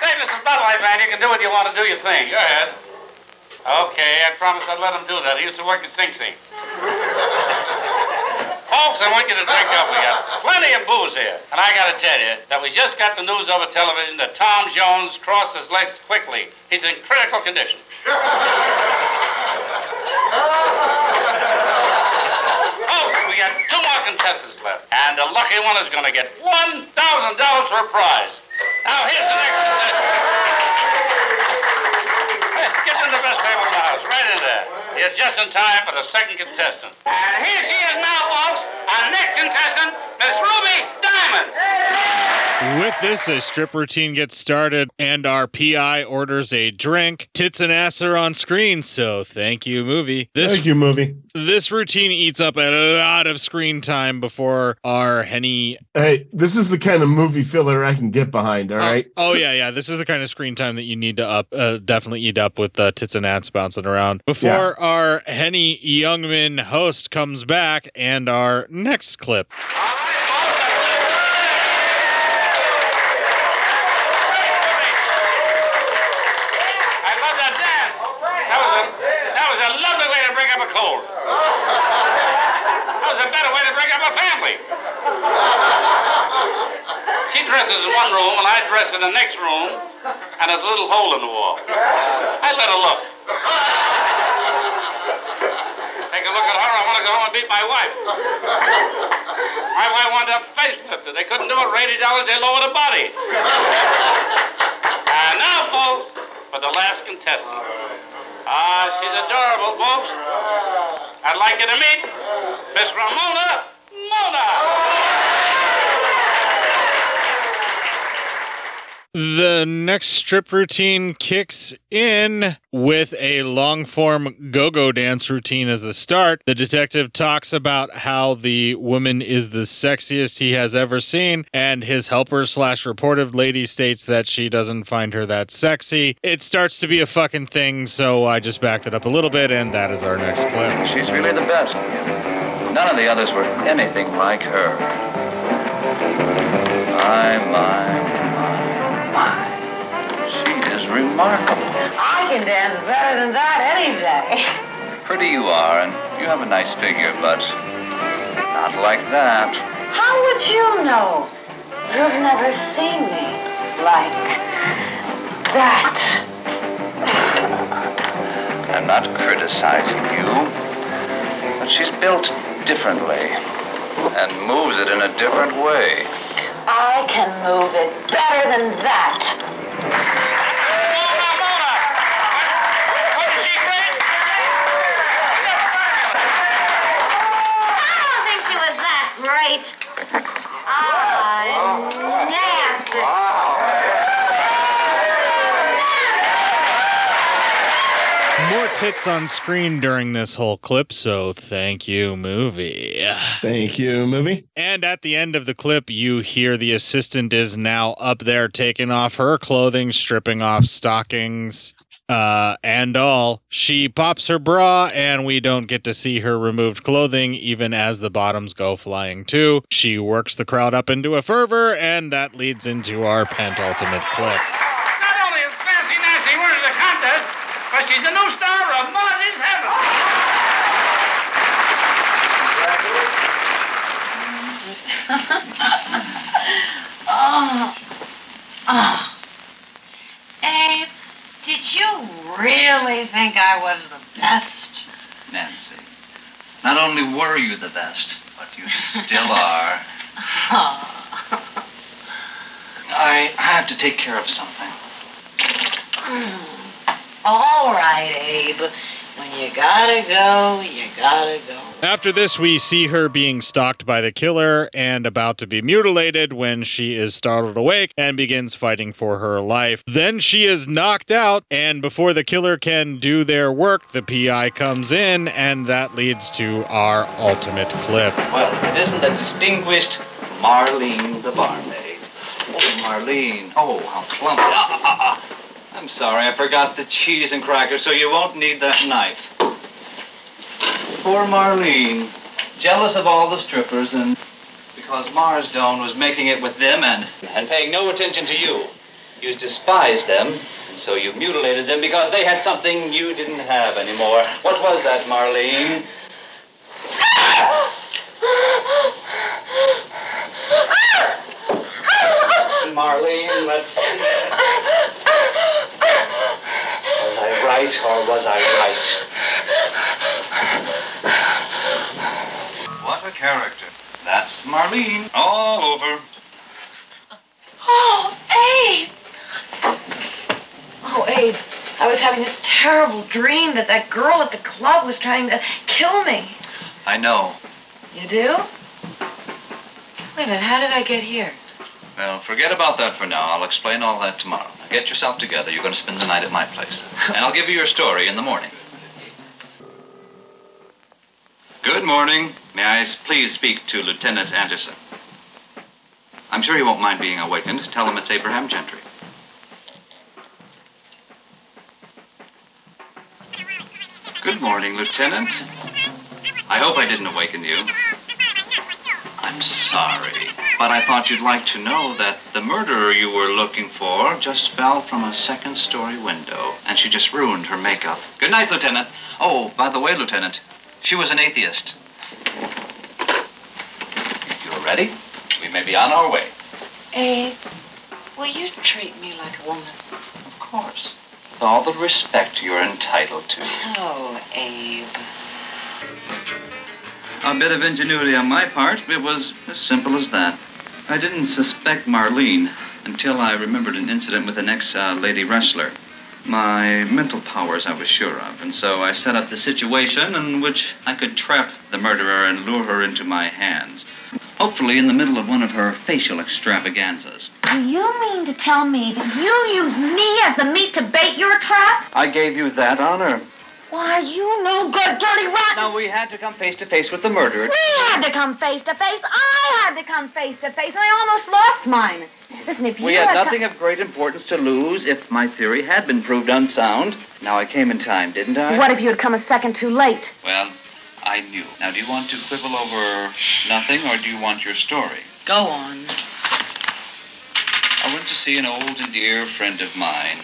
Hey, Mrs. Butterlight, man, you can do what you want to do your thing. Go ahead. Okay, I promised I'd let him do that. He used to work at Sing Sing. Folks, I want you to drink up. We got plenty of booze here. And I gotta tell you that we just got the news over television that Tom Jones crossed his legs quickly. He's in critical condition. Folks, we got two more contestants left. And the lucky one is gonna get $1,000 for a prize. Now, here's the next contestant. Hey, get in the best table in the house, right in there. You're just in time for the second contestant. And here she is now, folks, our next contestant, Miss Ruby Diamond. With this, a strip routine gets started, and our PI orders a drink. Tits and ass are on screen, so thank you, movie. This, Thank you, movie. This routine eats up a lot of screen time before our Henny. Hey, this is the kind of movie filler I can get behind. All right. Oh yeah, yeah. This is the kind of screen time that you need to up, uh, definitely eat up with uh, tits and ass bouncing around before our Henny Youngman host comes back and our next clip. I love that dance. That was a that was a lovely way to bring up a cold. That was a better way to bring up a family. She dresses in one room and I dress in the next room, and there's a little hole in the wall. I let her look. Take a look at her. I want to go home and beat my wife. My wife wanted to have facelifted. They couldn't do it for eighty dollars. They lowered the body. And now, folks, for the last contestant. Ah, she's adorable, folks. I'd like you to meet Miss Ramona The next strip routine kicks in with a long form go go dance routine as the start. The detective talks about how the woman is the sexiest he has ever seen, and his helper slash reported lady states that she doesn't find her that sexy. It starts to be a fucking thing, so I just backed it up a little bit, and that is our next clip. She's really the best. None of the others were anything like her. My, my, remarkable. I can dance better than that any day. Pretty you are, and you have a nice figure, but not like that. How would you know? You've never seen me like that. I'm not criticizing you, but she's built differently and moves it in a different way. I can move it better than that. I don't think she was that great. I'm More tits on screen during this whole clip, so thank you, movie. Thank you, movie. And at the end of the clip, you hear the assistant is now up there taking off her clothing, stripping off stockings, uh, and all. She pops her bra, and we don't get to see her removed clothing, even as the bottoms go flying too. She works the crowd up into a fervor, and that leads into our pentultimate clip. Not only is Fancy Nancy winning the contest, but she's a new star of Marty's Heaven. Oh. Oh. Did you really think I was the best? Nancy, not only were you the best, but you still are. Oh. I have to take care of something. Hmm. All right, Abe. When you gotta go, you gotta go. After this, we see her being stalked by the killer and about to be mutilated when she is startled awake and begins fighting for her life. Then she is knocked out, and before the killer can do their work, the PI comes in, and that leads to our ultimate clip. Well, it isn't the distinguished Marlene the barmaid. Oh, Marlene. Oh, how clumsy. Ah, ah, ah, ah. I'm sorry, I forgot the cheese and crackers, so you won't need that knife. Poor Marlene. Jealous of all the strippers and because Marzdone was making it with them and, and paying no attention to you. You despised them, and so you mutilated them because they had something you didn't have anymore. What was that, Marlene? Marlene, let's see. Was I right or was I right? What a character. That's Marlene all over. Oh, Abe! Oh, Abe, I was having this terrible dream that that girl at the club was trying to kill me. I know. You do? Wait a minute, how did I get here? Well, forget about that for now. I'll explain all that tomorrow. Now get yourself together. You're going to spend the night at my place. And I'll give you your story in the morning. Good morning. May I please speak to Lieutenant Anderson? I'm sure he won't mind being awakened. Tell him it's Abraham Gentry. Good morning, Lieutenant. I hope I didn't awaken you. I'm sorry, but I thought you'd like to know that the murderer you were looking for just fell from a second story window, and she just ruined her makeup. Good night, Lieutenant. Oh, by the way, Lieutenant, she was an atheist. If you're ready, we may be on our way. Abe, will you treat me like a woman? Of course. With all the respect you're entitled to. Oh, Abe. A bit of ingenuity on my part. It was as simple as that. I didn't suspect Marlene until I remembered an incident with an ex uh, lady wrestler. My mental powers I was sure of, and so I set up the situation in which I could trap the murderer and lure her into my hands. Hopefully, in the middle of one of her facial extravaganzas. Do you mean to tell me that you use me as the meat to bait your trap? I gave you that honor. Why, you no good, dirty rat! No, we had to come face to face with the murderer. We had to come face to face. I had to come face to face, and I almost lost mine. Listen, if you We had had nothing of great importance to lose if my theory had been proved unsound. Now I came in time, didn't I? What if you had come a second too late? Well, I knew. Now, do you want to quibble over nothing, or do you want your story? Go on. I went to see an old and dear friend of mine,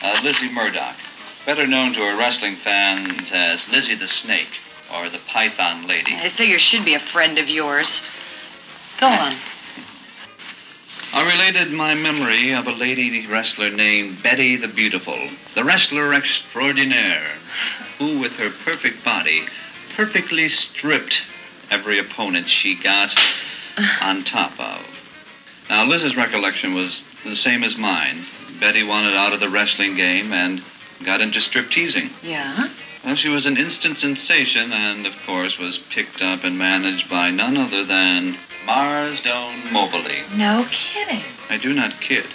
uh, Lizzie Murdoch, better known to her wrestling fans as Lizzie the Snake or the Python Lady. I figure she'd be a friend of yours. Go on. I related my memory of a lady wrestler named Betty the Beautiful, the wrestler extraordinaire, who, with her perfect body, perfectly stripped every opponent she got on top of. Now, Liz's recollection was the same as mine. Betty wanted out of the wrestling game and got into strip teasing. Yeah? Well, she was an instant sensation and, of course, was picked up and managed by none other than Marzdone Mobley. No kidding. I do not kid.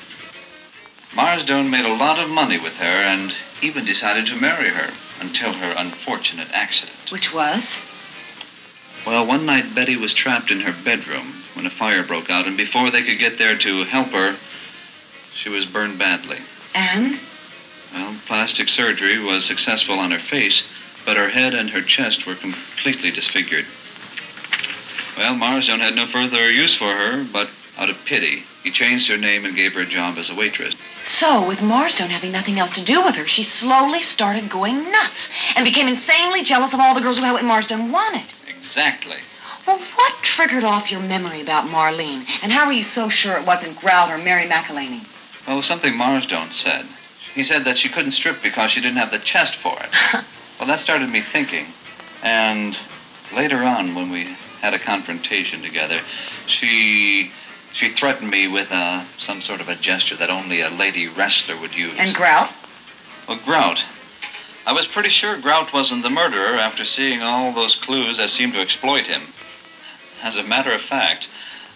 Marzdone made a lot of money with her and even decided to marry her until her unfortunate accident. Which was? Well, one night Betty was trapped in her bedroom when a fire broke out, and before they could get there to help her, she was burned badly. And? Well, plastic surgery was successful on her face, but her head and her chest were completely disfigured. Well, Marzdone had no further use for her, but out of pity, he changed her name and gave her a job as a waitress. So, with Marzdone having nothing else to do with her, she slowly started going nuts and became insanely jealous of all the girls who had what Marzdone wanted. Exactly. Well, what triggered off your memory about Marlene? And how were you so sure it wasn't Grout or Mary McElhaney? Oh, something Marzdone said. He said that she couldn't strip because she didn't have the chest for it. well, that started me thinking. And later on, when we had a confrontation together, she she threatened me with uh, some sort of a gesture that only a lady wrestler would use. And Grout? Well, Grout. I was pretty sure Grout wasn't the murderer after seeing all those clues that seemed to exploit him. As a matter of fact,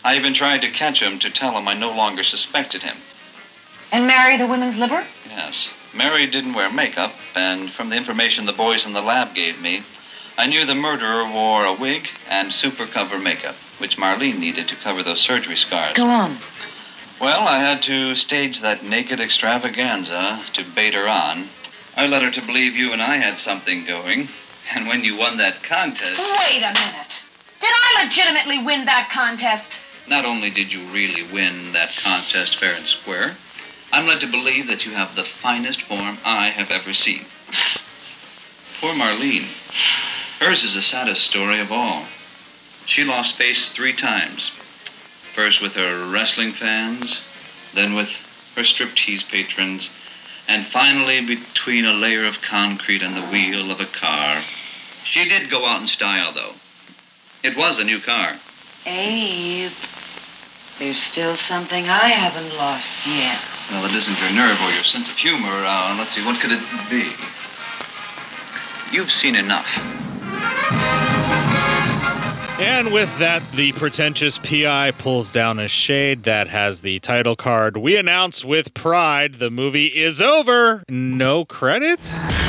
I even tried to catch him to tell him I no longer suspected him. And Mary the women's liver? Yes. Mary didn't wear makeup, and from the information the boys in the lab gave me, I knew the murderer wore a wig and super cover makeup, which Marlene needed to cover those surgery scars. Go on. Well, I had to stage that naked extravaganza to bait her on. I led her to believe you and I had something going, and when you won that contest, Wait a minute. Did I legitimately win that contest? not only did you really win that contest fair and square, I'm led to believe that you have the finest form I have ever seen. Poor Marlene. Hers is the saddest story of all. She lost face three times. First with her wrestling fans, then with her striptease patrons, and finally between a layer of concrete and the wheel of a car. She did go out in style, though. It was a new car. Abe, there's still something I haven't lost yet. Well, it isn't your nerve or your sense of humor. Uh, let's see, what could it be? You've seen enough. And with that, the pretentious PI pulls down a shade that has the title card. We announce with pride the movie is over. No credits?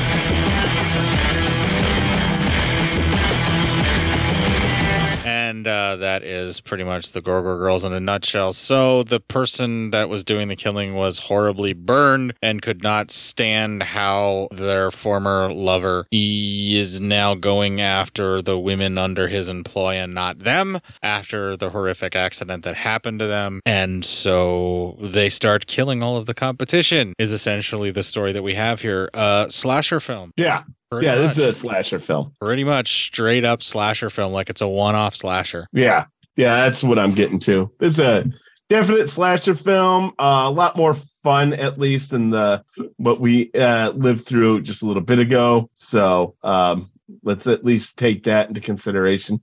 Uh, that is pretty much the Gore Gore Girls in a nutshell. So the person that was doing the killing was horribly burned and could not stand how their former lover is now going after the women under his employ and not them after the horrific accident that happened to them. And so they start killing all of the competition, is essentially the story that we have here. Uh, slasher film. Yeah. Pretty yeah, this is a slasher film. Pretty much straight up slasher film, like it's a one off slasher. Yeah. Yeah, that's what I'm getting to. It's a definite slasher film. Uh, a lot more fun, at least, than the what we uh, lived through just a little bit ago. So um, let's at least take that into consideration.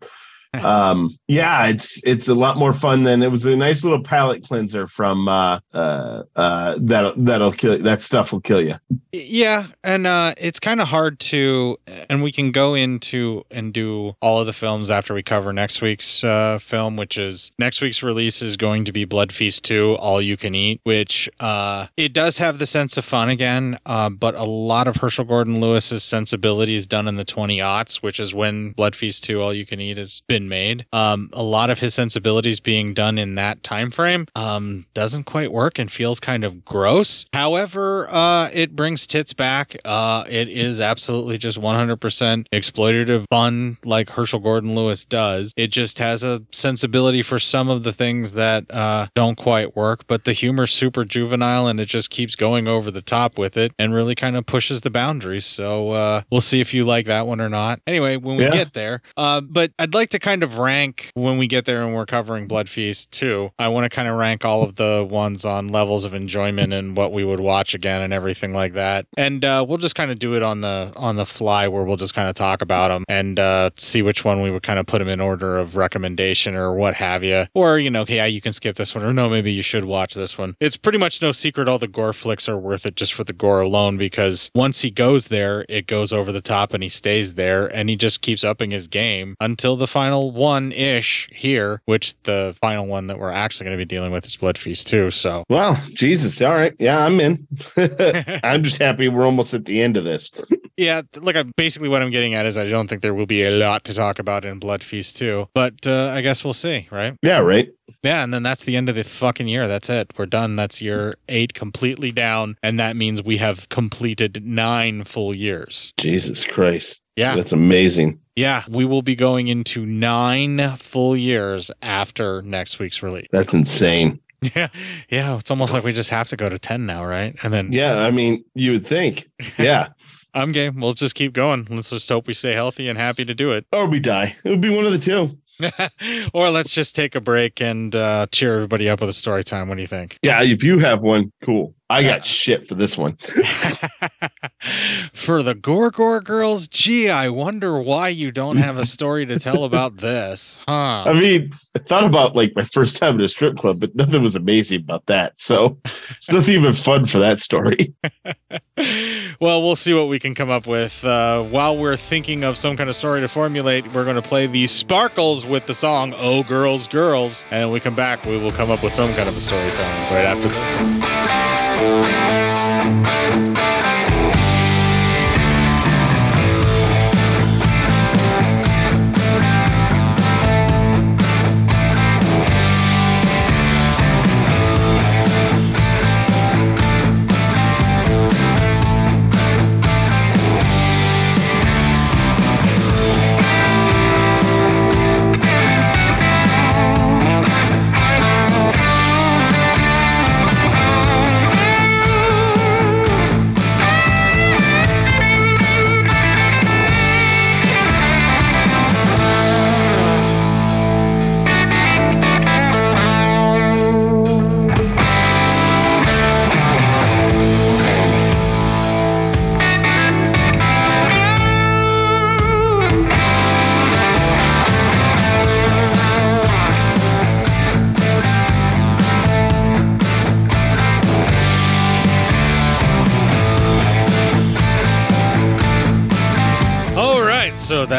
Um yeah it's it's a lot more fun than it was a nice little palate cleanser from uh uh uh that'll that'll kill that stuff will kill you Yeah, and uh, it's kind of hard to, and we can go into and do all of the films after we cover next week's uh, film, which is next week's release is going to be Blood Feast 2, All You Can Eat, which uh, it does have the sense of fun again, but a lot of Herschell Gordon Lewis's sensibilities done in the 20 aughts, which is when Blood Feast 2, All You Can Eat has been made. Um, a lot of his sensibilities being done in that time frame um, doesn't quite work and feels kind of gross. However, uh, it brings tits back. Uh, it is absolutely just 100% exploitative fun like Herschell Gordon Lewis does. It just has a sensibility for some of the things that uh, don't quite work, but the humor's super juvenile and it just keeps going over the top with it and really kind of pushes the boundaries. So uh, we'll see if you like that one or not. Anyway, when we Yeah. get there, uh, but I'd like to kind of rank when we get there and we're covering Blood Feast 2. I want to kind of rank all of the ones on levels of enjoyment and what we would watch again and everything like that. And uh, we'll just kind of do it on the on the fly where we'll just kind of talk about them and uh, see which one we would kind of put them in order of recommendation or what have you. Or you know, yeah, you can skip this one, or no, maybe you should watch this one. It's pretty much no secret all the gore flicks are worth it just for the gore alone because once he goes there, it goes over the top and he stays there and he just keeps upping his game until the final one ish here, which the final one that we're actually going to be dealing with is Blood Feast 2. So well jesus all right yeah i'm in i'm just happy we're almost at the end of this Yeah, I, basically what I'm getting at is I don't think there will be a lot to talk about in Blood Feast 2, but uh, I guess we'll see, right? yeah right Yeah, and then that's the end of the fucking year. That's it. We're done. That's year eight completely down, and that means we have completed nine full years. jesus christ Yeah. that's amazing Yeah, we will be going into nine full years after next week's release. that's insane Yeah, yeah, it's almost like we just have to go to 10 now, right? And then yeah i mean you would think yeah I'm game. We'll just keep going. Let's just hope we stay healthy and happy to do it. or we die it would be one of the two or let's just take a break and uh, cheer everybody up with a story time. What do you think? yeah if you have one cool i got shit for this one For the Gore Gore girls, gee, I wonder why you don't have a story to tell about this, huh? I mean, I thought about like my first time at a strip club, but nothing was amazing about that. So it's nothing even fun for that story. well, we'll see what we can come up with. Uh, while we're thinking of some kind of story to formulate, we're going to play the Sparkles with the song "Oh Girls, Girls," and when we come back, we will come up with some kind of a story time right after this. Thank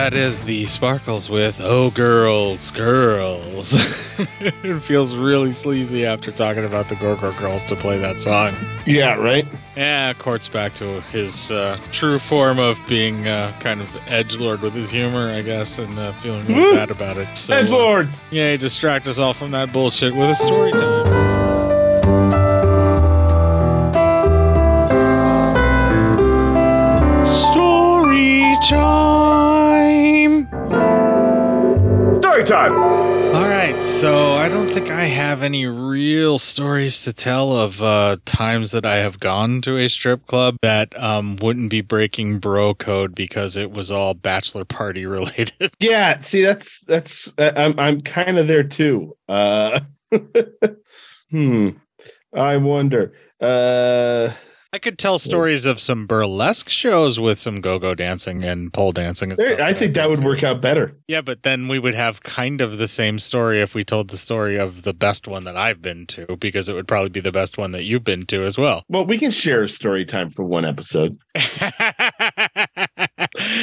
that is the Sparkles with Oh Girls, Girls. it feels really sleazy after talking about the Gore Gore Girls to play that song. Yeah, right? Yeah, Court's back to his uh, true form of being uh, kind of edge lord with his humor, I guess, and uh, feeling really Woo! bad about it. So, Edge Lord. yeah, distract us all from that bullshit with a story time. Time. All right, so I don't think I have any real stories to tell of uh, times that I have gone to a strip club that um, wouldn't be breaking bro code because it was all bachelor party related. Yeah, see, that's that's uh, I'm I'm kind of there too. Uh, hmm. I wonder. Uh, I could tell stories of some burlesque shows with some go-go dancing and pole dancing. And there- stuff I think that would work out better. Yeah, but then we would have kind of the same story if we told the story of the best one that I've been to, because it would probably be the best one that you've been to as well. Well, we can share a story time for one episode.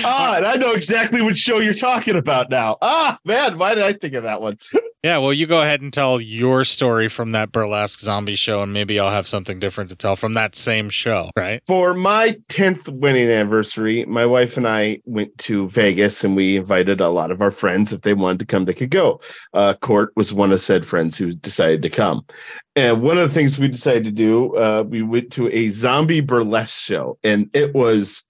ah, and I know exactly what show you're talking about now. Ah, man, why did I think of that one? Yeah, well, you go ahead and tell your story from that burlesque zombie show, and maybe I'll have something different to tell from that same show, right? For my 10th wedding anniversary, my wife and I went to Vegas and we invited a lot of our friends. If they wanted to come, they could go. Uh, Court was one of said friends who decided to come. And one of the things we decided to do, uh, we went to a zombie burlesque show, and it was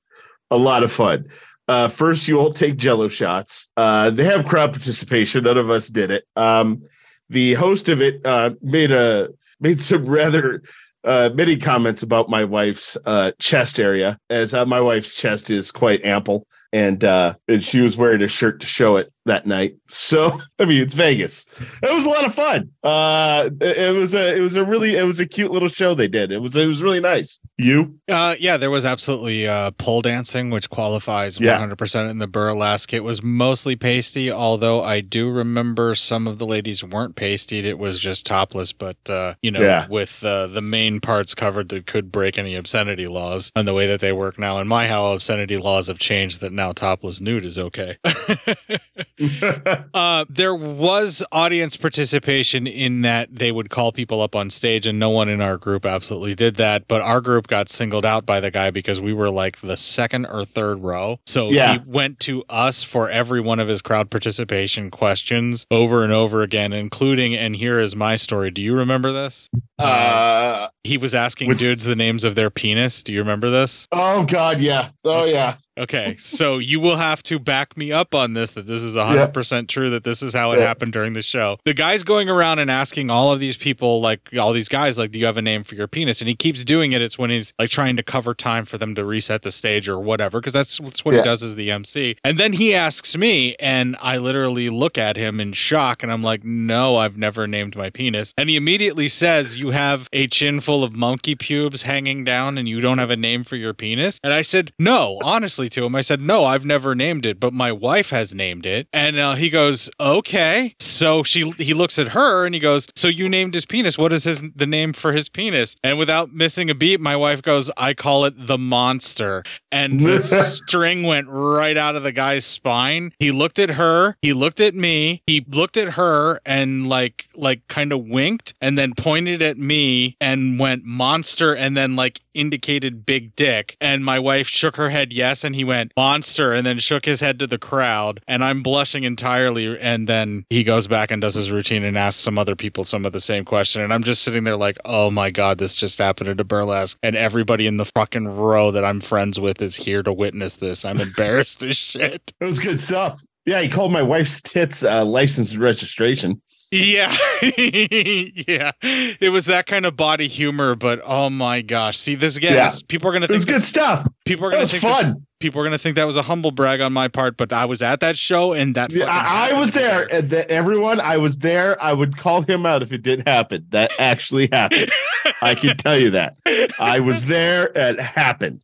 a lot of fun. Uh, first, you all take jello shots. Uh, they have crowd participation. None of us did it. Um, the host of it uh, made a made some rather uh, many comments about my wife's uh, chest area, as uh, my wife's chest is quite ample, and uh, and she was wearing a shirt to show it that night. So I mean, it's Vegas. It was a lot of fun. Uh, it, it was a it was a really it was a cute little show they did. It was it was really nice. You? Uh, yeah, there was absolutely uh, pole dancing, which qualifies Yeah. 100% in the burlesque. It was mostly pasty, although I do remember some of the ladies weren't pasted. It was just topless, but, uh, you know, Yeah. with uh, the main parts covered that could break any obscenity laws and the way that they work now. In my how obscenity laws have changed that now topless nude is okay. uh, there was audience participation in that they would call people up on stage, and no one in our group absolutely did that. But our group got singled out by the guy because we were like the second or third row. So Yeah. he went to us for every one of his crowd participation questions over and over again, including, and here is my story. Do you remember this? Uh, he was asking dudes the names of their penis. Do you remember this? oh God, yeah. Oh yeah. Okay, so you will have to back me up on this that this is 100% true that this is how it Yeah. happened during the show. The guy's going around and asking all of these people like all these guys like do you have a name for your penis and he keeps doing it it's when he's like trying to cover time for them to reset the stage or whatever because that's, that's what Yeah. he does as the MC. And then he asks me and I literally look at him in shock and I'm like no, I've never named my penis. And he immediately says you have a chin full of monkey pubes hanging down and you don't have a name for your penis. And I said, no, honestly to him, I said, no, I've never named it, but my wife has named it. And uh, he goes, okay. So she, he looks at her and he goes, so you named his penis. What is his, the name for his penis? And without missing a beat, my wife goes, I call it the monster. And the string went right out of the guy's spine. He looked at her, he looked at me, he looked at her and like, like kind of winked and then pointed at me and went monster and then like indicated big dick. And my wife shook her head yes. And he went monster and then shook his head to the crowd. And I'm blushing entirely. And then he goes back and does his routine and asks some other people some of the same question. And I'm just sitting there like, oh my God, this just happened at a burlesque. And everybody in the fucking row that I'm friends with is here to witness this. I'm embarrassed as shit. It was good stuff. Yeah, he called my wife's tits uh, license registration. Yeah. yeah. It was that kind of body humor, but oh my gosh. See, this again, Yeah. this- people are going to think was good stuff. People are going to think this- fun. people are going to think that was a humble brag on my part, but I was at that show and that Yeah, I, I was there, and the, everyone. I was there. I would call him out if it didn't happen. That actually happened. I can tell you that. I was there. It happened.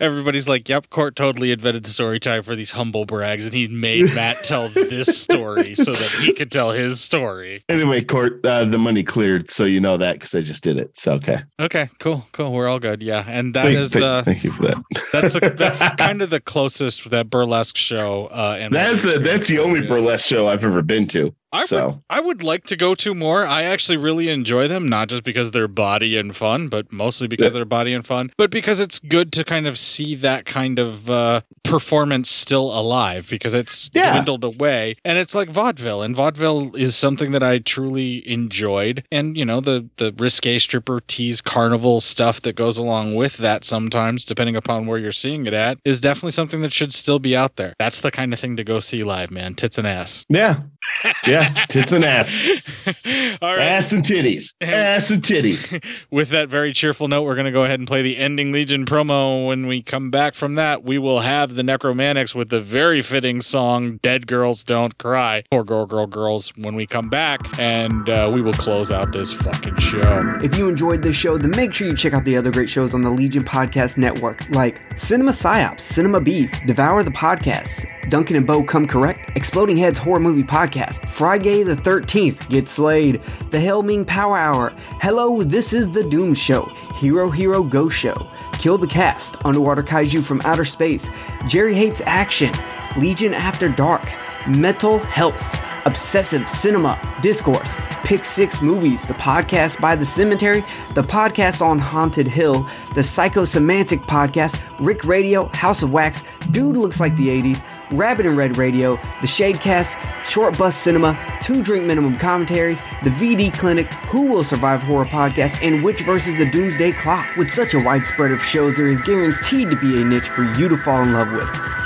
Everybody's like, "Yep, Court totally invented story time for these humble brags," and he made Matt tell this story so that he could tell his story. Anyway, court, uh, the money cleared, so you know that because I just did it. So okay. Okay, cool, cool. We're all good. Yeah, and that Thank- is thank- uh, thank you for that. that's the, that's kind of the closest that burlesque show. Uh, and That's the, that's the only burlesque show I've ever been to. I so would I would like to go to more. I actually really enjoy them, not just because they're body and fun, but mostly because they're body and fun, but because it's good to kind of see that kind of uh, performance still alive because it's Yeah. dwindled away and it's like vaudeville and vaudeville is something that I truly enjoyed and you know the the risque stripper tease carnival stuff that goes along with that sometimes depending upon where you're seeing it at is definitely something that should still be out there. That's the kind of thing to go see live, man. Tits and ass. yeah, yeah, tits and ass, All right. ass and titties, ass and titties. With that very cheerful note, we're going to go ahead and play the ending Legion promo. When we come back from that, we will have the Nekromantix with the very fitting song "Dead Girls Don't Cry" or "Girl, Girl, Girls." When we come back, and uh, we will close out this fucking show. If you enjoyed this show, then make sure you check out the other great shows on the Legion Podcast Network, like Cinema Psyops, Cinema Beef, Devour the Podcast, Duncan and Bo Come Correct, Exploding Heads Horror Movie Podcast, Friday the 13th, Get Slayed, The Helming Power Hour, Hello, This is the Doom Show, Hero Hero Go Show, Kill the Cast, Underwater Kaiju from Outer Space, Jerry Hates Action, Legion After Dark, Mental Health, Obsessive Cinema, Discourse, Pick Six Movies, the podcast by The Cemetery, the podcast on Haunted Hill, the Psychosemantic podcast, Rick Radio, House of Wax, Dude Looks Like the 80s, Rabbit and Red Radio, The Shadecast, Short Bus Cinema, Two Drink Minimum Commentaries, The VD Clinic, Who Will Survive Horror Podcast, and Which versus the Doomsday Clock. With such a wide spread of shows, there is guaranteed to be a niche for you to fall in love with.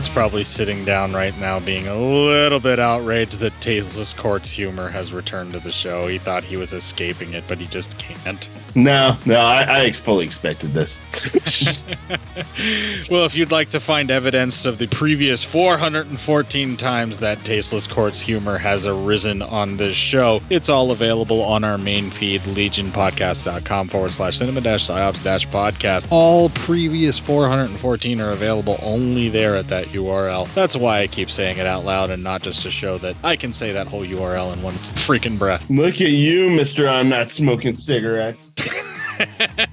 Matt's probably sitting down right now, being a little bit outraged that Tasteless Court's humor has returned to the show. He thought he was escaping it, but he just can't. No, no, I, I ex- fully expected this. Well, if you'd like to find evidence of the previous 414 times that Tasteless Court's humor has arisen on this show, it's all available on our main feed, legionpodcast.com forward slash cinema dash psyops dash podcast. All previous 414 are available only there at that URL. That's why I keep saying it out loud and not just to show that I can say that whole URL in one freaking breath. Look at you, Mister. I'm not smoking cigarettes.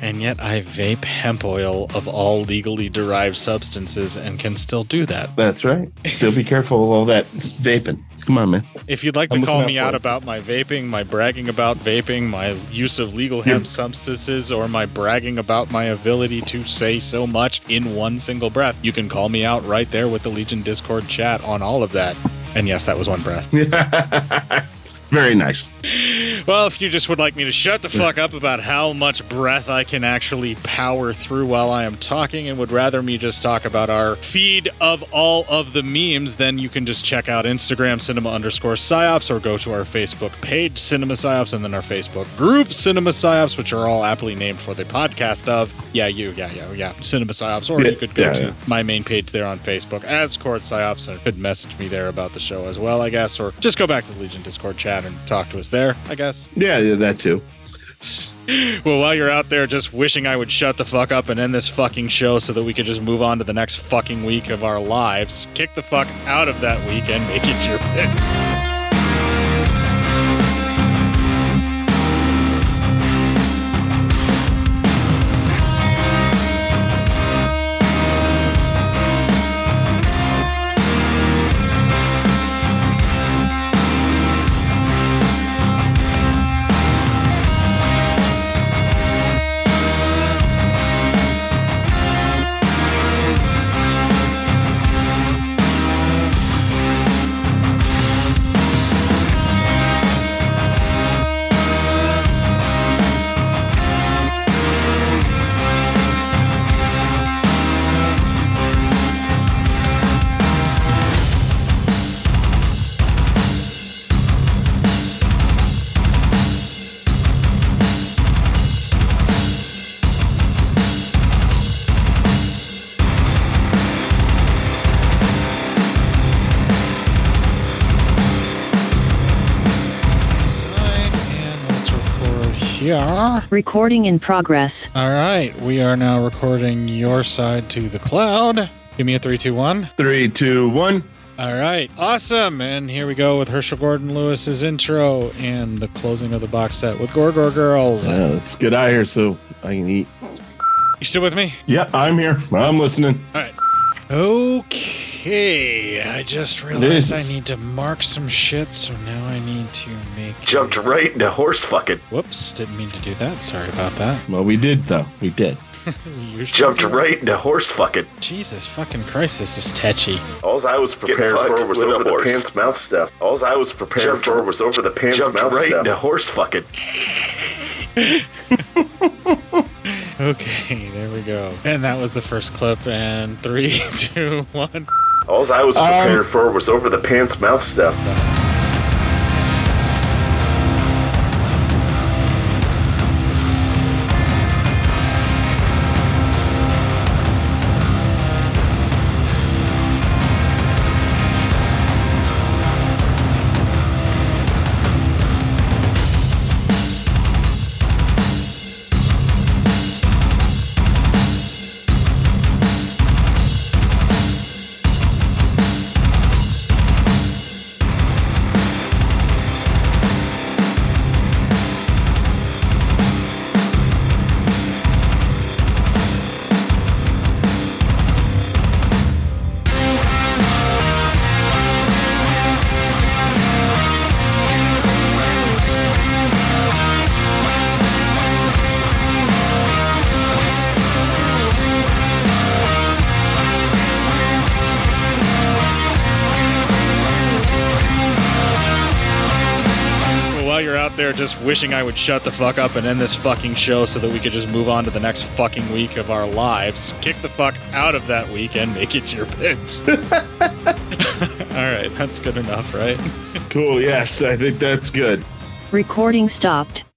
And yet I vape hemp oil of all legally derived substances and can still do that. That's right. Still be careful of all that vaping. Come on, man. If you'd like to I'm call me out out it. about my vaping, my bragging about vaping, my use of legal hemp You're- substances, or my bragging about my ability to say so much in one single breath, you can call me out right there with the Legion Discord chat on all of that. And yes, that was one breath. Very nice. Well, if you just would like me to shut the fuck up about how much breath I can actually power through while I am talking and would rather me just talk about our feed of all of the memes, then you can just check out Instagram cinema underscore psyops or go to our Facebook page cinema psyops and then our Facebook group cinema psyops, which are all aptly named for the podcast of yeah, you, yeah, yeah, yeah, cinema psyops. Or Yeah, you could go yeah, to yeah. my main page there on Facebook as Court Psyops and could message me there about the show as well, I guess, or just go back to the Legion Discord chat and talk to us there, I guess. Yeah, yeah, that too. Well, while you're out there just wishing I would shut the fuck up and end this fucking show so that we could just move on to the next fucking week of our lives, kick the fuck out of that week and make it your pick. Yeah. Recording in progress. All right, we are now recording your side to the cloud. Give me a three, two, one. Three, two, one. All right, awesome. And here we go with Herschell Gordon Lewis's intro and the closing of the box set with Gore Gore Girls. Uh, yeah, let's get out of here so I can eat. You still with me? Yeah, I'm here. I'm listening. All right. Okay, I just realized I need to mark some shit, so now I need to make. Jumped right into horse fucking. Whoops, didn't mean to do that. Sorry about that. Well, we did though. We did. We Jumped do. right into horse fucking. Jesus fucking Christ, this is tetchy. All I was prepared for was with a over the horse. pants mouth stuff. All I was prepared Jumped- for was over the pants jumped mouth right stuff. into horse fucking. Okay, there we go. And that was the first clip. And three, two, one. All I was Um, prepared for was over the pants mouth stuff. Just wishing I would shut the fuck up and end this fucking show so that we could just move on to the next fucking week of our lives, kick the fuck out of that week and make it your pitch. All right, that's good enough, right? Cool. Yes, I think that's good. Recording stopped.